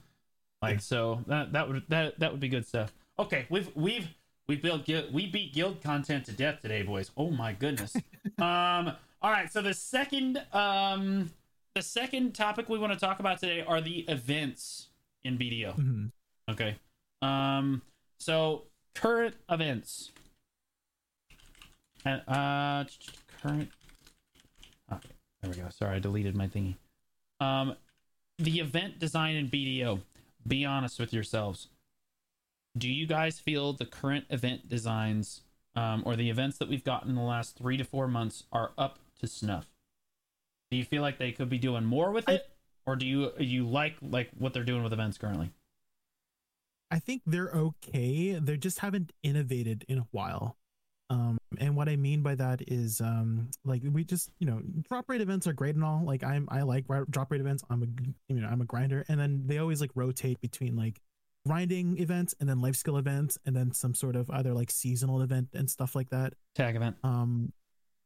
like Yeah. so that that would that that would be good stuff. Okay, we've we've we built we beat guild content to death today, boys. Oh my goodness. (laughs) um, all right. So the second um the second topic we want to talk about today are the events in BDO. Mhm. Okay. Um. So current events. And uh, current. Okay, there we go. Sorry, I deleted my thingy. Um, the event design in BDO. Be honest with yourselves. Do you guys feel the current event designs, um, or the events that we've gotten in the last three to four months, are up to snuff? Do you feel like they could be doing more with I- it, or do you you like like what they're doing with events currently? I think they're okay. They just haven't innovated in a while. Um, and what I mean by that is, um, like we just, you know, drop rate events are great and all. Like I'm, I like drop rate events. I'm a, you know, I'm a grinder, and then they always like rotate between like grinding events and then life skill events, and then some sort of either like seasonal event and stuff like that. Tag event. Um,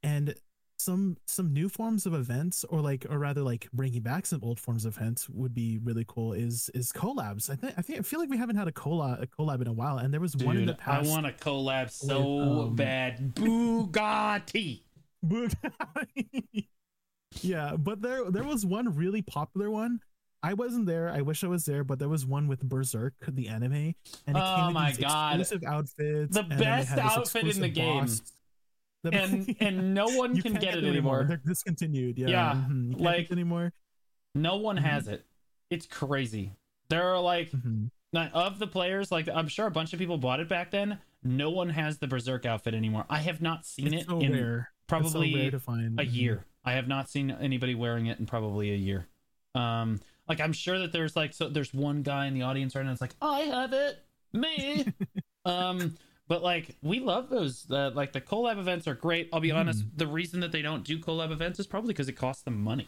and some some new forms of events or like or rather like bringing back some old forms of events would be really cool is is collabs i think i think i feel like we haven't had a collab a collab in a while and there was one in the Dude, I want a collab so um, bad. Bugatti. (laughs) yeah but there there was one really popular one i wasn't there i wish i was there but there was one with berserk the anime and it Oh came with my these God. exclusive outfits The and then they best outfit in the game. boss. The- And (laughs) and no one You can can't get it them anymore. They're discontinued. Yeah. Yeah, mhm. You can't like- get anymore. No one Mhm. has it. It's crazy. There are like Mhm. not- of the players, like I'm sure a bunch of people bought it back then. No one has the Berserk outfit anymore. I have not seen It's it so in rare. So probably find. a Mhm. year. I have not seen anybody wearing it in probably a year. Um, like I'm sure that there's like so there's one guy in the audience right now that's like, I have it, me. (laughs) um, but like we love those. Uh, like the collab events are great. I'll be honest. The reason that they don't do collab events is probably because it costs them money,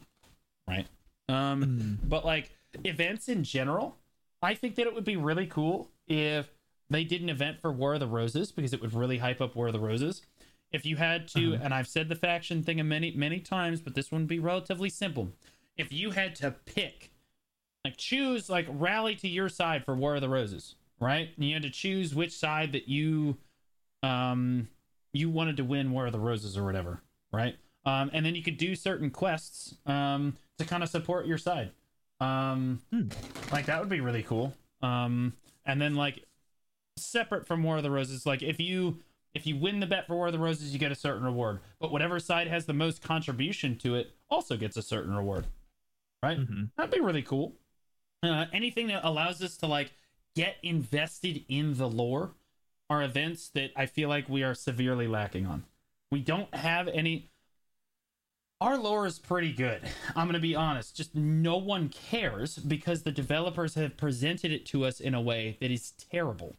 right? Um, Mhm. but like events in general, I think that it would be really cool if they did an event for War of the Roses because it would really hype up War of the Roses. If you had to, Uh-huh. and I've said the faction thing a many many times, but this one would be relatively simple. If you had to pick, like choose, like rally to your side for War of the Roses, right? And you had to choose which side that you, um, you wanted to win War of the Roses or whatever, right? Um, and then you could do certain quests, um, to kind of support your side. Um, Hmm. like that would be really cool. Um, and then like separate from War of the Roses, like if you if you win the bet for War of the Roses, you get a certain reward. But whatever side has the most contribution to it also gets a certain reward. Right? Mhm. That'd be really cool. Uh, anything that allows us to like get invested in the lore are events that I feel like we are severely lacking on. We don't have any. Our lore is pretty good. I'm going to be honest. Just no one cares because the developers have presented it to us in a way that is terrible.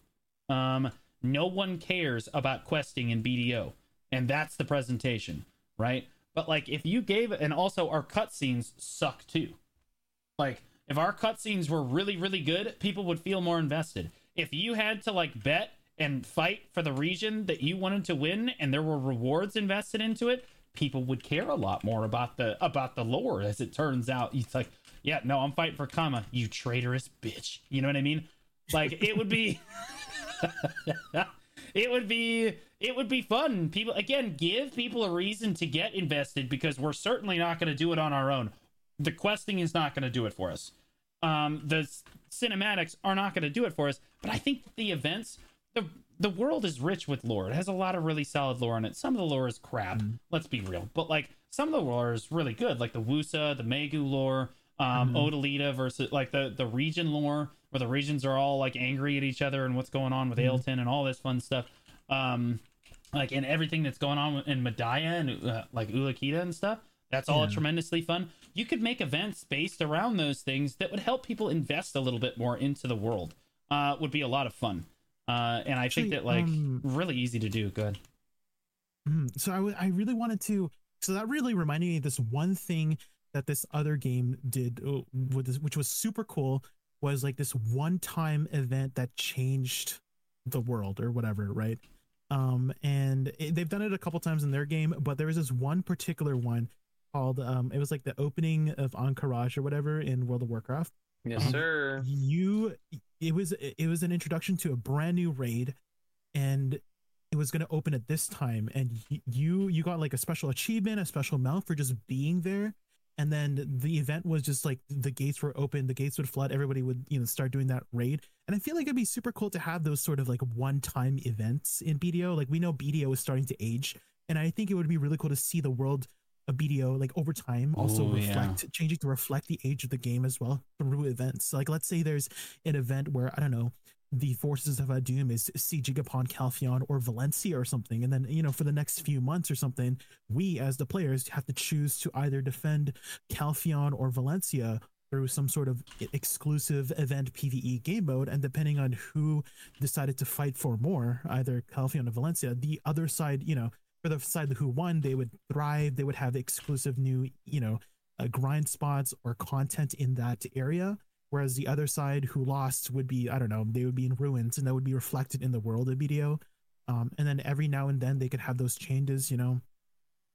Um, no one cares about questing in BDO, and that's the presentation, right? But like, if you gave, and also our cutscenes suck too. Like, if our cutscenes were really, really good, people would feel more invested. If you had to like bet and fight for the region that you wanted to win, and there were rewards invested into it, people would care a lot more about the about the lore. As it turns out, it's like, yeah, no, I'm fighting for Kama, you traitorous bitch. You know what I mean? Like, it would be. (laughs) it would be it would be fun people again give people a reason to get invested because we're certainly not going to do it on our own the questing is not going to do it for us. Um the cinematics are not going to do it for us but i think the events the the world is rich with lore. It has a lot of really solid lore in it. Some of the lore is crap let's be real but like some of the lore is really good like the wusa the megu lore um Odyllita versus like the the region lore where the regions are all like angry at each other and what's going on with Ailton and all this fun stuff. Um like and everything that's going on in Mediah and uh, like Ulukita and stuff that's all Yeah. tremendously fun you could make events based around those things that would help people invest a little bit more into the world uh would be a lot of fun uh and i Actually, think that like um, really easy to do good Mhm. So I, w- I really wanted to. So that really reminded me of this one thing that this other game did, uh, with this, which was super cool, was like this one-time event that changed the world or whatever, right? Um, and it, they've done it a couple times in their game, but there was this one particular one called um, it was like the opening of Ahn'Qiraj or whatever in World of Warcraft. Yes, sir. you it was it was an introduction to a brand new raid and it was going to open at this time and you you got like a special achievement a special mount for just being there and then the event was just like the gates were open the gates would flood everybody would you know start doing that raid. And i feel like it'd be super cool to have those sort of like one time events in bdo like we know bdo is starting to age and i think it would be really cool to see the world of bdo like over time also Oh, yeah. reflect changing to reflect the age of the game as well through events like let's say there's an event where i don't know the forces of Adum is sieging upon Calpheon or Valencia or something. And then, you know, for the next few months or something, we as the players have to choose to either defend Calpheon or Valencia through some sort of exclusive event PvE game mode. And depending on who decided to fight for more, either Calpheon or Valencia, the other side, you know, for the side who won, they would thrive. They would have exclusive new, you know, uh, grind spots or content in that area. Whereas the other side who lost would be i don't know they would be in ruins and that would be reflected in the world of BDO um, and then every now and then they could have those changes you know.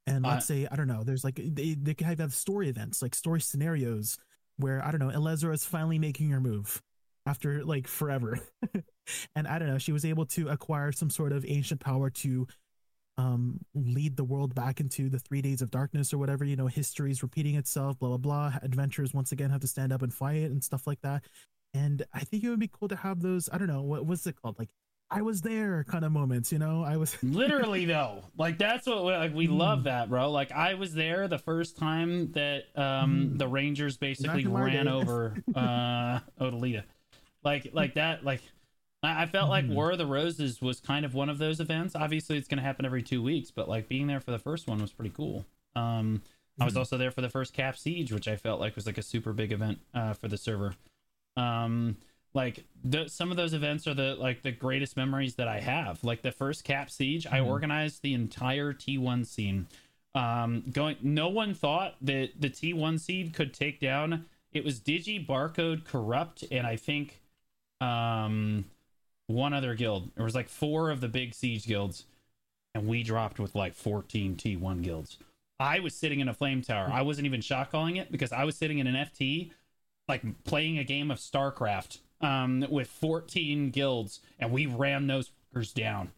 And Uh, let's say I don't know, there's like they they could have story events, like story scenarios where I don't know, Elezra is finally making her move after like forever, (laughs) and I don't know, she was able to acquire some sort of ancient power to um lead the world back into the three days of darkness or whatever you know history is repeating itself blah blah blah. Adventurers once again have to stand up and fight and stuff like that. And i think it would be cool to have those i don't know what what's it called? Like i was there kind of moments you know? I was (laughs) literally though. Like that's what we- like we love Mm. that bro. Like i was there the first time that um Mm. the rangers basically ran over uh Odyllita. Like like that like i I felt like Mhm. war of the roses was kind of one of those events obviously it's going to happen every two weeks but like being there for the first one was pretty cool um i was Mhm. also there for the first cap siege which i felt like was like a super big event uh for the server um like the, some of those events are the like the greatest memories that i have like the first cap siege i Mhm. organized the entire t1 scene um going no one thought that the t1 seed could take down it was digi barcode corrupt and i think um one other guild. There was like four of the big siege guilds and we dropped with like 14 t1 guilds. I was sitting in a flame tower. I wasn't even shot calling it because i was sitting in an ft like playing a game of StarCraft um, with 14 guilds, and we ran those fuckers down.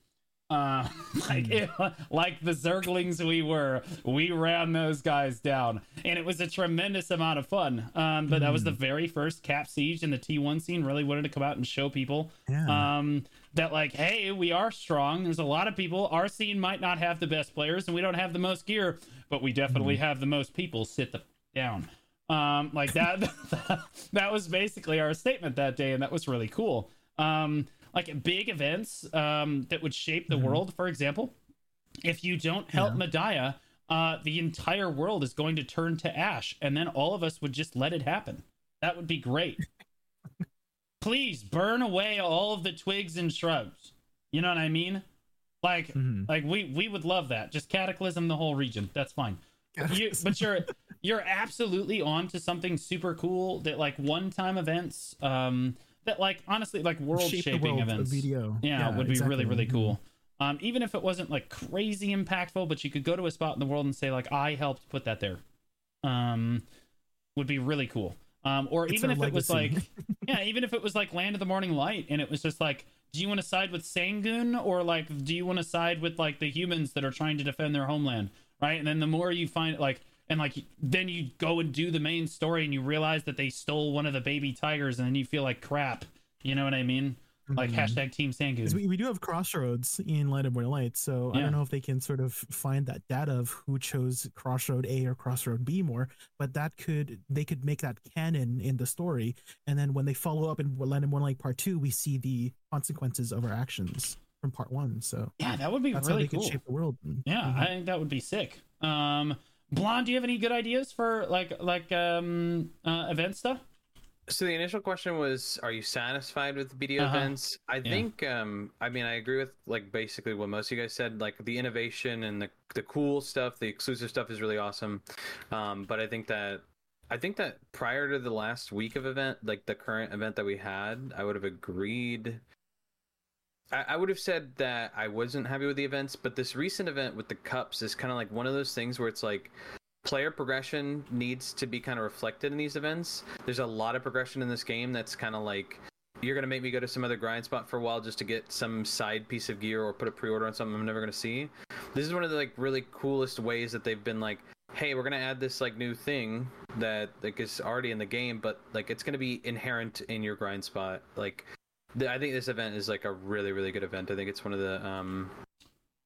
Uh, (laughs) like it, (laughs) like the Zerglings we were, we ran those guys down, and it was a tremendous amount of fun. Um, but that was the very first Cap Siege, and the T1 scene really wanted to come out and show people yeah. um that like hey we are strong. There's a lot of people. Our scene might not have the best players and we don't have the most gear but we definitely have the most people sit the f- down. Um like that (laughs) that was basically our statement that day and that was really cool. Um like big events um that would shape the Mhm. world for example if you don't help Yeah. Mediah, uh the entire world is going to turn to ash and then all of us would just let it happen that would be great (laughs) please burn away all of the twigs and shrubs. You know what I mean? Like, Mhm. like we we would love that. Just cataclysm the whole region. That's fine. You, but you're (laughs) you're absolutely on to something super cool that like one time events um that like honestly like world Shape shaping world events video. yeah, would be really exactly. really Mhm. cool um even if it wasn't like crazy impactful but you could go to a spot in the world and say like i helped put that there um would be really cool. Um or It's even if it was like (laughs) yeah even if it was like land of the morning light and it was just like do you want to side with sangun? Or like do you want to side with like the humans that are trying to defend their homeland right? And then the more you find like and like then you go and do the main story and you realize that they stole one of the baby tigers and then you feel like crap. You know what i mean? Like Mhm. hashtag team sangun we, we do have crossroads in light of more light so i don't know if they can sort of find that data of who chose crossroad a or crossroad b more but that could they could make that canon in the story. And then when they follow up in land of more light part two we see the consequences of our actions from part one. So yeah that would be that's how really they cool. could shape the world. Yeah, Mhm. I think that would be sick. Um, Blonde, do you have any good ideas for like like um uh, event stuff? So the initial question was, are you satisfied with BDO Uh-huh. events? I think, um, I mean, I agree with like basically what most of you guys said. Like the innovation and the the cool stuff, the exclusive stuff is really awesome. Um, but I think that I think that prior to the last week of event, like the current event that we had, I would have agreed. I, I would have said that I wasn't happy with the events, but this recent event with the cups is kind of like one of those things where it's like player progression needs to be kind of reflected in these events. There's a lot of progression in this game that's kind of like you're gonna make me go to some other grind spot for a while just to get some side piece of gear or put a pre-order on something I'm never gonna see. This is one of the like really coolest ways that they've been like, hey, we're gonna add this like new thing that like is already in the game, but like it's gonna be inherent in your grind spot. Like, I think this event is like a really really good event. I think it's one of the um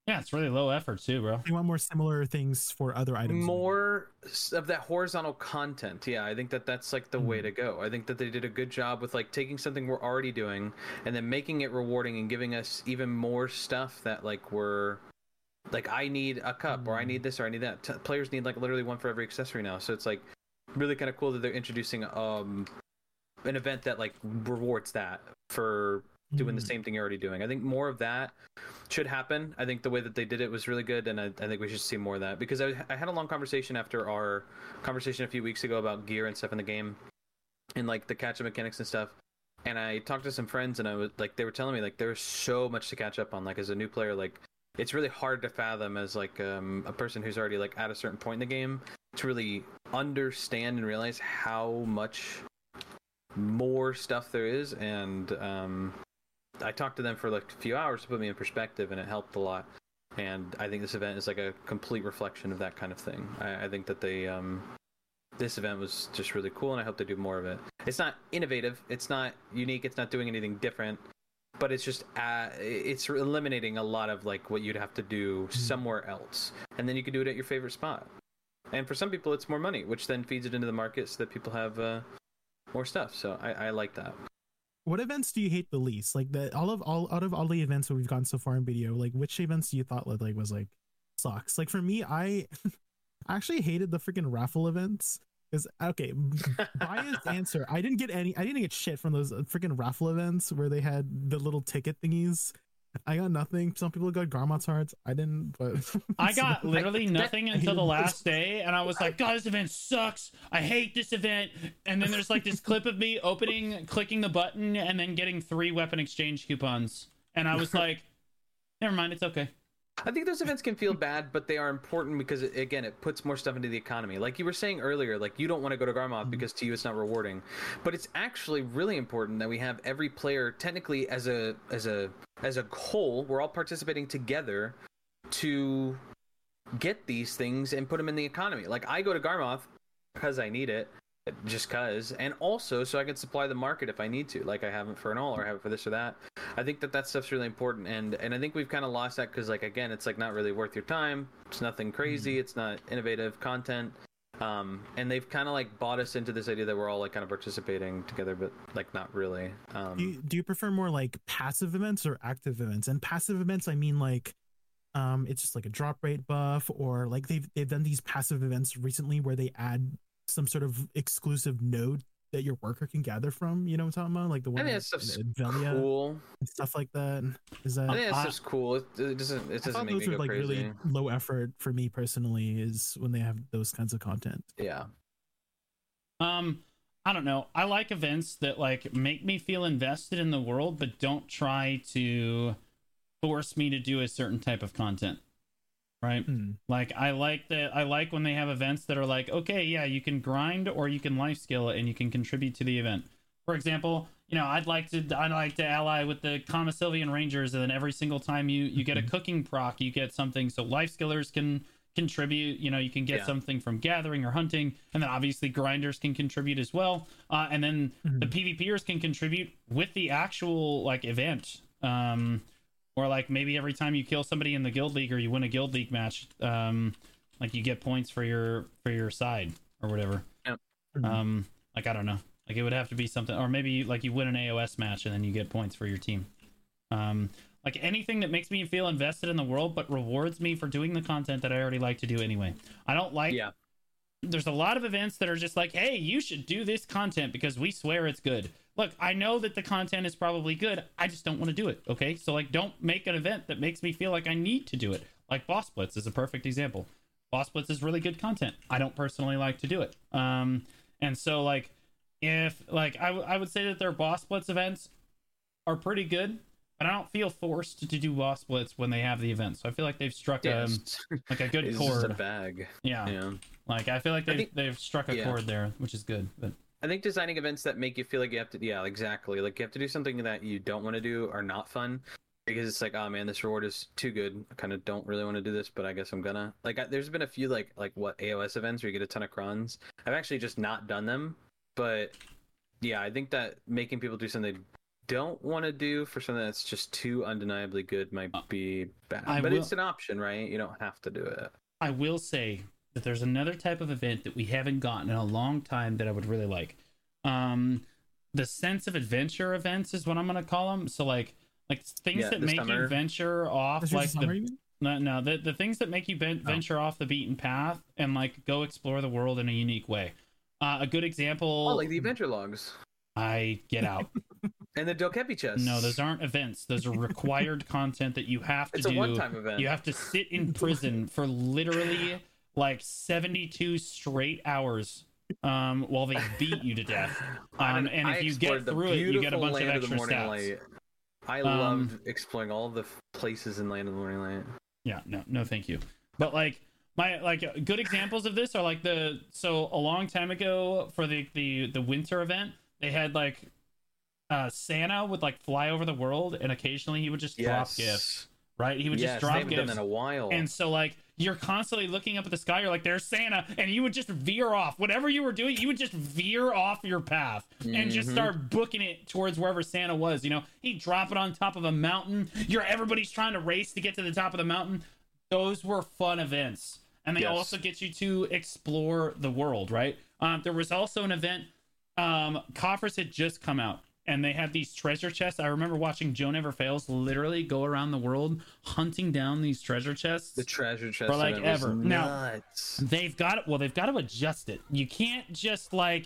Yeah, it's really low effort too, bro. they want more similar things for other items. More of that horizontal content. Yeah i think that that's like the way to go. I think that they did a good job with like taking something we're already doing and then making it rewarding and giving us even more stuff that like we're like i need a cup or i need this or i need that. T- players need like literally one for every accessory now. So it's like really kind of cool that they're introducing um an event that like rewards that for doing the Mhm. same thing you're already doing. I think more of that should happen. I think the way that they did it was really good, and I, I think we should see more of that because I, I had a long conversation after our conversation a few weeks ago about gear and stuff in the game, and like the catch up mechanics and stuff. And I talked to some friends, and I was like, they were telling me like there's so much to catch up on. Like as a new player, like it's really hard to fathom as like um, a person who's already like at a certain point in the game to really understand and realize how much more stuff there is and um, i talked to them for like a few hours to put me in perspective and it helped a lot. And i think this event is like a complete reflection of that kind of thing. I, I think that they um, this event was just really cool and i hope they do more of it. It's not innovative. It's not unique. It's not doing anything different. But it's just uh, it's eliminating a lot of like what you'd have to do somewhere else. And then you can do it at your favorite spot. And for some people it's more money which then feeds it into the market so that people have uh, more stuff so I, I like that What events do you hate the least? Like the all of all out of all the events that we've gone so far in BDO, like which events do you thought like was like sucks? Like for me, I (laughs) I actually hated the freaking raffle events. Because okay, (laughs) biased answer. I didn't get any. I didn't get shit from those freaking raffle events where they had the little ticket thingies. I got nothing. Some people got Garmoth's hearts. I didn't, but (laughs) I got literally nothing until the (laughs) last day, and I was like, God, this event sucks. I hate this event. And then there's like this clip of me opening, clicking the button, and then getting three weapon exchange coupons. And I was (laughs) like, never mind, it's okay. I think those events can feel bad, but they are important because it, again, it puts more stuff into the economy. Like you were saying earlier, like you don't want to go to Garmoth mm-hmm. because to you it's not rewarding, but it's actually really important that we have every player technically as a as a as a whole, we're all participating together to get these things and put them in the economy. Like I go to Garmoth because I need it, just cause, and also so I can supply the market if I need to, like I have it for an all or I have it for this or that. I think that that stuff's really important, and and I think we've kind of lost that because like again, it's like not really worth your time. It's nothing crazy. Mm. It's not innovative content. Um, and they've kind of like bought us into this idea that we're all like kind of participating together, but like not really. Um, do you, do you prefer more like passive events or active events? And passive events, I mean like, um, it's just like a drop rate buff, or like they've they've done these passive events recently where they add some sort of exclusive node that your worker can gather from. You know what I'm talking about? Like the I one think at- that stuff's cool. and stuff like that. Is that? I think that I- stuff's cool. It, it doesn't. It I doesn't thought make those me are go like crazy. really low effort for me personally. Is when they have those kinds of content. Yeah. Um, I don't know. I like events that like make me feel invested in the world, but don't try to force me to do a certain type of content. Right? Hmm. Like I like that I like when they have events that are like, okay, yeah, you can grind or you can life skill and you can contribute to the event. For example, you know, I'd like to I'd like to ally with the Kamasylvian Rangers and then every single time you you get a cooking proc, you get something so life skillers can contribute, you know, you can get Yeah. something from gathering or hunting and then obviously grinders can contribute as well. Uh, and then the PvPers can contribute with the actual like event. Um or like maybe every time you kill somebody in the guild league or you win a guild league match um like you get points for your for your side or whatever Yep. um like i don't know like it would have to be something or maybe like you win an aos match and then you get points for your team um like anything that makes me feel invested in the world but rewards me for doing the content that i already like to do anyway i don't like Yeah. there's a lot of events that are just like, hey, you should do this content because we swear it's good. Look, I know that the content is probably good. I just don't want to do it. Okay. So, like, don't make an event that makes me feel like I need to do it. Like, Boss Blitz is a perfect example. Boss Blitz is really good content. I don't personally like to do it. Um, and so, like, if, like, I, w- I would say that their Boss Blitz events are pretty good, but I don't feel forced to do Boss Blitz when they have the event. So, I feel like they've struck Yeah. (laughs) um, like a good just a chord. bag. Yeah. Yeah. Like, I feel like they've, think- they've struck a yeah. chord there, which is good. But I think designing events that make you feel like you have to, yeah, exactly. Like you have to do something that you don't want to do are not fun because it's like, oh man, this reward is too good. I kind of don't really want to do this, but I guess I'm gonna. Like, I, there's been a few like like what AOS events where you get a ton of crons. I've actually just not done them, but yeah, I think that making people do something they don't want to do for something that's just too undeniably good might be bad. I but will- it's an option, right? You don't have to do it. I will say that there's another type of event that we haven't gotten in a long time that I would really like. Um, the sense of adventure events is what I'm gonna call them. So like like things Yeah, that make summer. you venture off Is yours like summer, the no, no the, the things that make you ven- Oh. venture off the beaten path and like go explore the world in a unique way. Uh, a good example. Oh, like the adventure logs I get out. (laughs) and the Dokkebi chests. no, those aren't events. Those are required content that you have (laughs) to It's a do. one-time event. You have to sit in (laughs) prison for literally like 72 straight hours um, while they beat you to death. (laughs) Um, and I if you get through it, you get a bunch of extra Morning stats. Light. I Um, loved exploring all the places in Land of the Morning Light. Yeah, no, no, thank you. But like my like good examples of this are like the so a long time ago for the the the winter event they had like uh Santa would like fly over the world and occasionally he would just drop gifts, right? He would yes, just drop gifts. in a while. And so like you're constantly looking up at the sky, you're like, there's Santa, and you would just veer off. Whatever you were doing, you would just veer off your path and just Mhm. start booking it towards wherever Santa was. You know, he'd drop it on top of a mountain. You're everybody's trying to race to get to the top of the mountain. Those were fun events. And they Yes. also get you to explore the world, right? Um, there was also an event, um, Coffers had just come out and they have these treasure chests. I remember watching Joe Never Fails literally go around the world hunting down these treasure chests. the treasure chest For, like, ever. Now- they've got it well they've got to adjust it you can't just like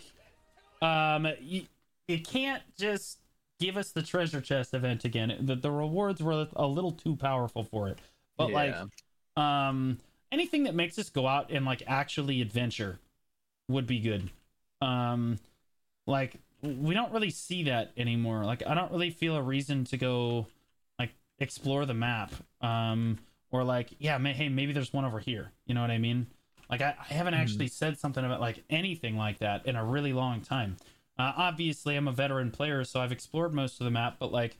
um you, you can't just give us the treasure chest event again the, the rewards were a little too powerful for it but like um anything that makes us go out and like actually adventure would be good um like we don't really see that anymore. Like i don't really feel a reason to go like explore the map um or like yeah may, hey maybe there's one over here. You know what i mean? Like i, I haven't Mhm. actually said something about like anything like that in a really long time. Uh, obviously i'm a veteran player so i've explored most of the map but like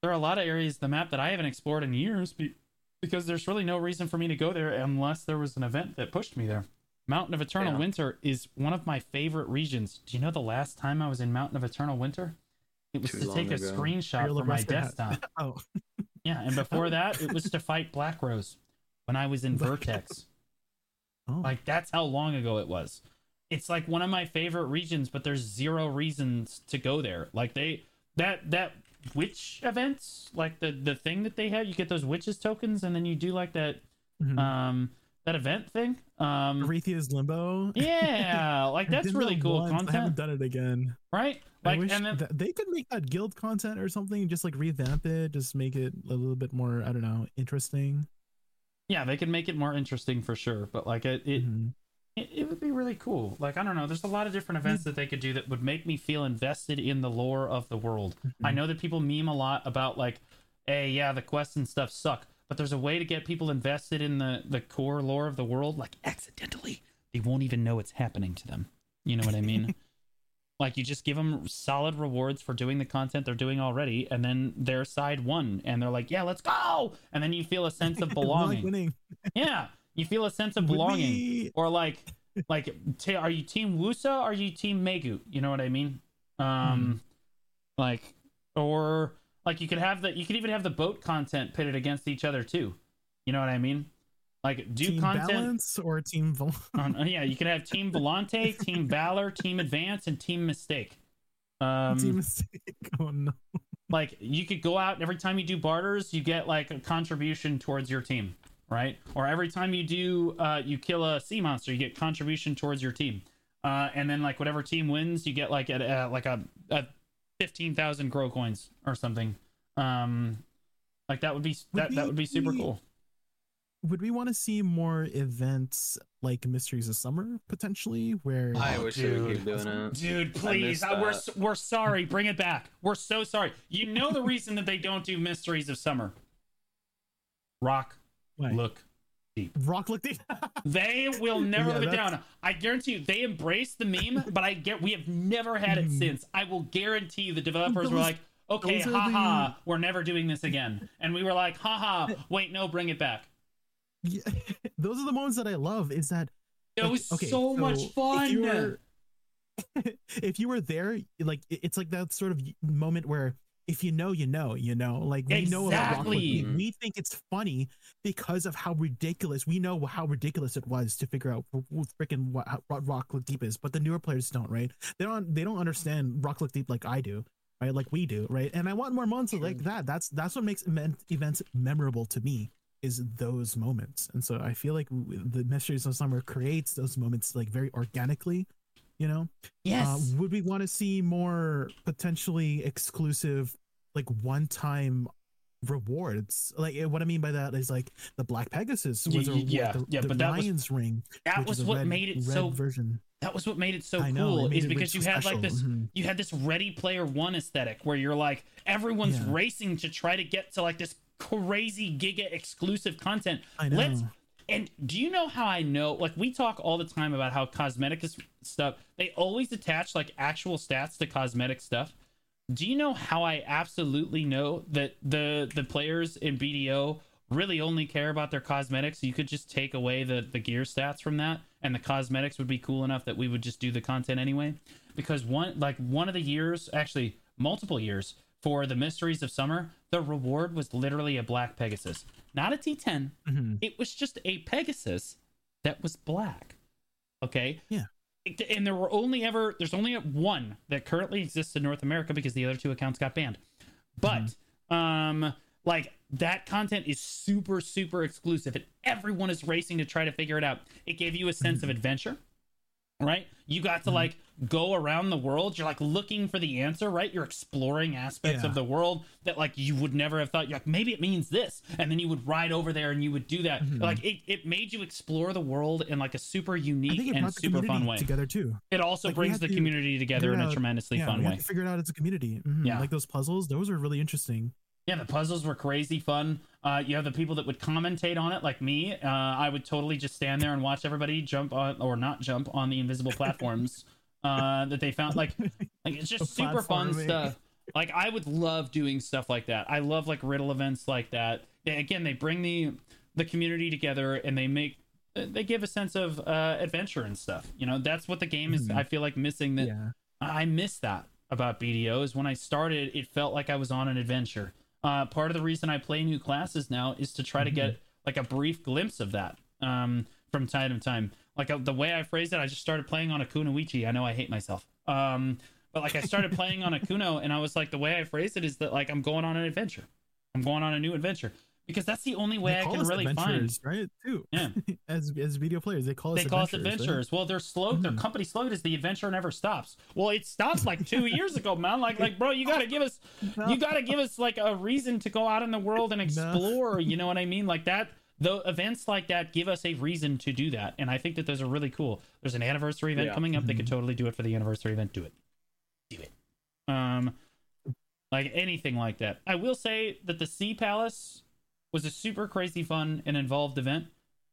there are a lot of areas of the map that i haven't explored in years be- because there's really no reason for me to go there unless there was an event that pushed me there mountain of eternal Yeah. winter is one of my favorite regions do you know the last time i was in mountain of eternal winter it was Too to long take a screenshot Your for my desktop (laughs) Oh, yeah, and before that, it was to fight Black Rose when I was in (laughs) Vertex. oh. Like that's how long ago it was. It's like one of my favorite regions, but there's zero reasons to go there. Like they that that witch events, like the the thing that they have, you get those witches tokens, and then you do like that Mhm. um that event thing. Um Arethia's Limbo. yeah, (laughs) like that's really that cool once, I haven't done it again. right? I Like and then that they could make that guild content or something, just like revamp it, just make it a little bit more, I don't know, interesting. yeah, they could make it more interesting for sure. But like it, it Mhm. it, it would be really cool. Like I don't know, there's a lot of different events that they could do that would make me feel invested in the lore of the world. I Mhm. know that people meme a lot about like, hey, yeah, the quests and stuff suck, but there's a way to get people invested in the the core lore of the world, like accidentally. They won't even know it's happening to them. You know what I mean? (laughs) like you just give them solid rewards for doing the content they're doing already, and then their side won, and they're like, yeah, let's go, and then you feel a sense of (laughs) belonging. (laughs) yeah, you feel a sense of belonging or like like t- are you team wusa or are you team megu you know what i mean Hmm. um like or like you could have the you could even have the boat content pitted against each other too. You know what i mean? Like do team content balance or team val- (laughs) on, uh, yeah you could have team volante team valor team advance and team mistake. Um team mistake. (laughs) Oh no. like you could go out and every time you do barters you get like a contribution towards your team right? Or every time you do uh you kill a sea monster you get contribution towards your team. Uh and then like whatever team wins you get like a, uh, like a, a 15000 crow coins or something um like that would be that, that would be super we- cool Would we want to see more events like Mysteries of Summer potentially, where I Oh, wish they would dude. keep doing it. Dude, please. missed I we're, we're sorry. Bring it back. We're so sorry. You know the reason that they don't do Mysteries of Summer. Rock, Why? look. Rock looked They will never Yeah, live it that's- down. I guarantee you, they embrace the meme, but I get we have never had it Mhm. since. I will guarantee you, the developers were like, "Okay, those haha, we're never doing this again," and we were like, "Haha, wait, no, bring it back." Yeah, (laughs) those are the moments that I love. Is that It like, was okay, so much If you, fun. (laughs) if you were there, like it's like that sort of moment where if you know, you know, you know, like we know about Rock Look Deep. We think it's funny because of how ridiculous we know how ridiculous it was to figure out freaking what, what Rock Look Deep is, but the newer players don't, right? They don't they don't understand Rock Look Deep like I do. Right, like we do, right? And I want more moments like that. That's that's what makes events memorable to me is those moments. And so I feel like the Mysteries of Summer creates those moments like very organically, you know? yes. Uh, would we want to see more potentially exclusive, like one time rewards? Like eh, what I mean by that is like the Black Pegasus was Y- a y- reward, yeah, the, yeah, the but that was- Lion's Ring. that was what red- made it so version. that was what made it so I know, cool it made is it because you so had like special. this Mhm. you had this ready player one aesthetic where you're like everyone's Yeah. racing to try to get to like this crazy giga exclusive content. I know. Let's and do you know how I know? Like we talk all the time about how cosmetic stuff. They always attach like actual stats to cosmetic stuff. Do you know how I absolutely know that the the players in BDO really only care about their cosmetics? You could just take away the the gear stats from that, and the cosmetics would be cool enough that we would just do the content anyway. Because one like one of the years, actually multiple years for the Mysteries of Summer, the reward was literally a black Pegasus, not a T10. Mhm. It was just a Pegasus that was black. Okay. Yeah. And there were only ever there's only one that currently exists in North America because the other two accounts got banned. But um like that content is super super exclusive and everyone is racing to try to figure it out. It gave you a sense of adventure right? You got to Mhm. like go around the world. You're like looking for the answer, right? You're exploring aspects Yeah. of the world that like you would never have thought. You're like maybe it means this, and then you would ride over there and you would do that. Mhm. Like it, it made you explore the world in like a super unique and super fun way. together too. It also Like, brings the to community together in a out- tremendously yeah, fun way. figure it out as a community. Mhm. Yeah. like those puzzles, those were really interesting. Yeah, the puzzles were crazy fun. Uh, you have the people that would commentate on it, like me. Uh, I would totally just stand there and watch everybody jump on or not jump on the invisible platforms (laughs) uh, that they found. Like, like it's just The super fun stuff. Like I would love doing stuff like that. I love like riddle events like that. They, again, they bring the the community together and they make they give a sense of uh, adventure and stuff. You know, that's what the game is. Mhm. I feel like missing that. Yeah, I miss that about BDO is when I started, it felt like I was on an adventure. Uh, part of the reason I play new classes now is to try to get like a brief glimpse of that um, from time to time. Like uh, the way I phrased it, I just started playing on a Kunoichi. I know I hate myself. Um, but like I started playing on a Kuno and I was like, the way I phrased it is that like I'm going on an adventure. I'm going on a new adventure because that's the only way They I call can us really find. adventurers, right? Too. Yeah. (laughs) as as video players, they call us They call us adventurers. right? adventurers. Well, their slogan, their Mhm. company slogan is "The adventure never stops." Well, it stopped like two years ago, man. Like, like, bro, you gotta give us, you (laughs) gotta give us like a reason to go out in the world and (laughs) explore. You know what I mean? Like that. The events like that give us a reason to do that, and I think that those are really cool. There's an anniversary event Yeah. coming up. They could Mhm. totally do it for the anniversary event. Do it, do it. Um, like anything like that. I will say that the Sea Palace was a super crazy fun and involved event.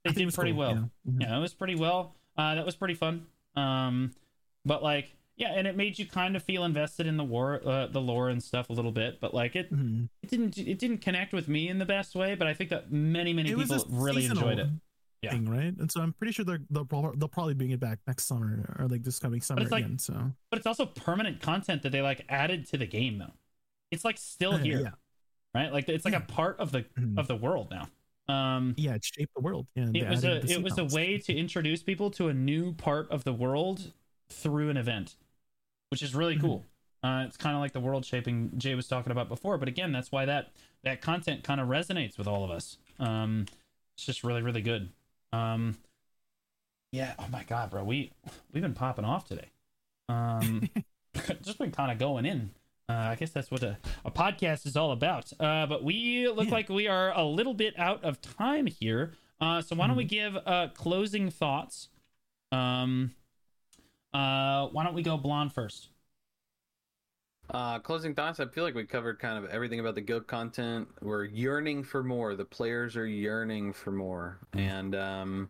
They it did pretty cool, well yeah. Mhm. yeah, it was pretty well. Uh, that was pretty fun. Um, but like, yeah, and it made you kind of feel invested in the war, uh, the lore and stuff a little bit. But like, it Mhm. it didn't it didn't connect with me in the best way. But I think that many many It people really enjoyed it. Yeah. Thing, right? And so I'm pretty sure they're, they'll, they'll probably bring it back next summer or like this coming summer like- again. So But it's also permanent content that they like added to the game though. It's like still here, yeah, right? Like it's like a part of the Mhm. of the world now. Um, yeah, it shaped the world. Yeah, it was a it was a way to introduce people to a new part of the world through an event which is really Mhm. cool uh, it's kind of like the world shaping jay was talking about before but again that's why that that content kind of resonates with all of us um it's just really really good um yeah oh my god bro we we've been popping off today um (laughs) (laughs) just been kind of going in uh, I guess that's what a, a podcast is all about. Uh, but we look Yeah. like we are a little bit out of time here. Uh, so why don't we Mhm. give uh, closing thoughts? Um, uh, why don't we go blonde first? Uh, closing thoughts. I feel like we covered kind of everything about the guild content. We're yearning for more. The players are yearning for more, and um,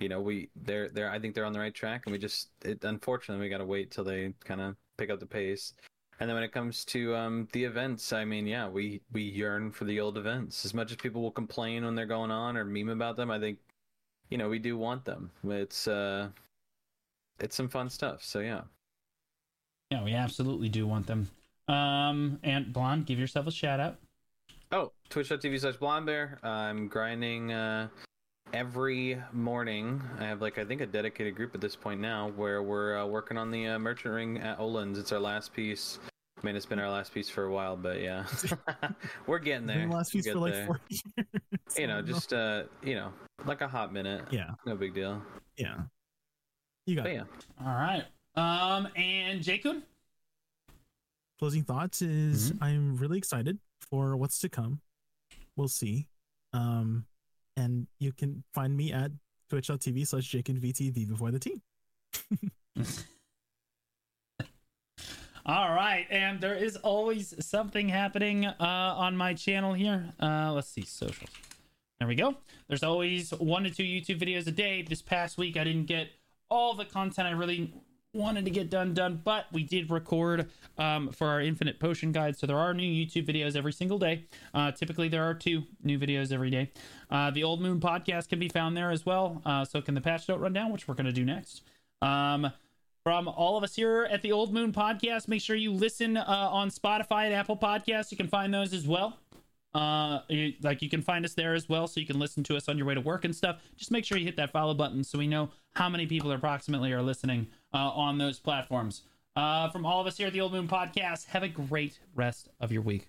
you know, we they're they're. I think they're on the right track, and we just it. Unfortunately, we got to wait till they kind of pick up the pace. And then when it comes to um, the events, I mean, yeah, we we yearn for the old events. As much as people will complain when they're going on or meme about them, I think, you know, we do want them. It's uh, it's some fun stuff. So yeah. Yeah, we absolutely do want them. Um, and blonde, give yourself a shout out. Oh, twitch.tv slash blonde bear. I'm grinding uh, every morning. I have like I think a dedicated group at this point now where we're uh, working on the uh, merchant ring at Olun's. It's our last piece. I mean, it's been our last piece for a while, but yeah, (laughs) (laughs) we're getting there. been the last We'll piece for like there. four years. (laughs) you know, just uh, you know, like a hot minute. yeah, No big deal. yeah. You got But it. yeah, All right. Um, and Jaykun. closing thoughts is Mm-hmm. I'm really excited for what's to come. We'll see. Um, and you can find me at twitch.tv slash Jake and VTV before the team. All right, and there is always something happening uh, on my channel here. Uh, let's see, socials. There we go. There's always one to two YouTube videos a day. This past week, I didn't get all the content I really wanted to get done done, but we did record um, for our Infinite Potion Guide. So there are new YouTube videos every single day. Uh, typically, there are two new videos every day. Uh, the Old Moon podcast can be found there as well. Uh, so can the patch note rundown, which we're going to do next. Um, from all of us here at the Old Moon podcast, make sure you listen uh, on Spotify and Apple Podcasts. You can find those as well. Uh, you, like you can find us there as well, so you can listen to us on your way to work and stuff. Just make sure you hit that follow button so we know how many people approximately are listening uh, on those platforms. Uh, from all of us here at the Old Moon Podcast, have a great rest of your week.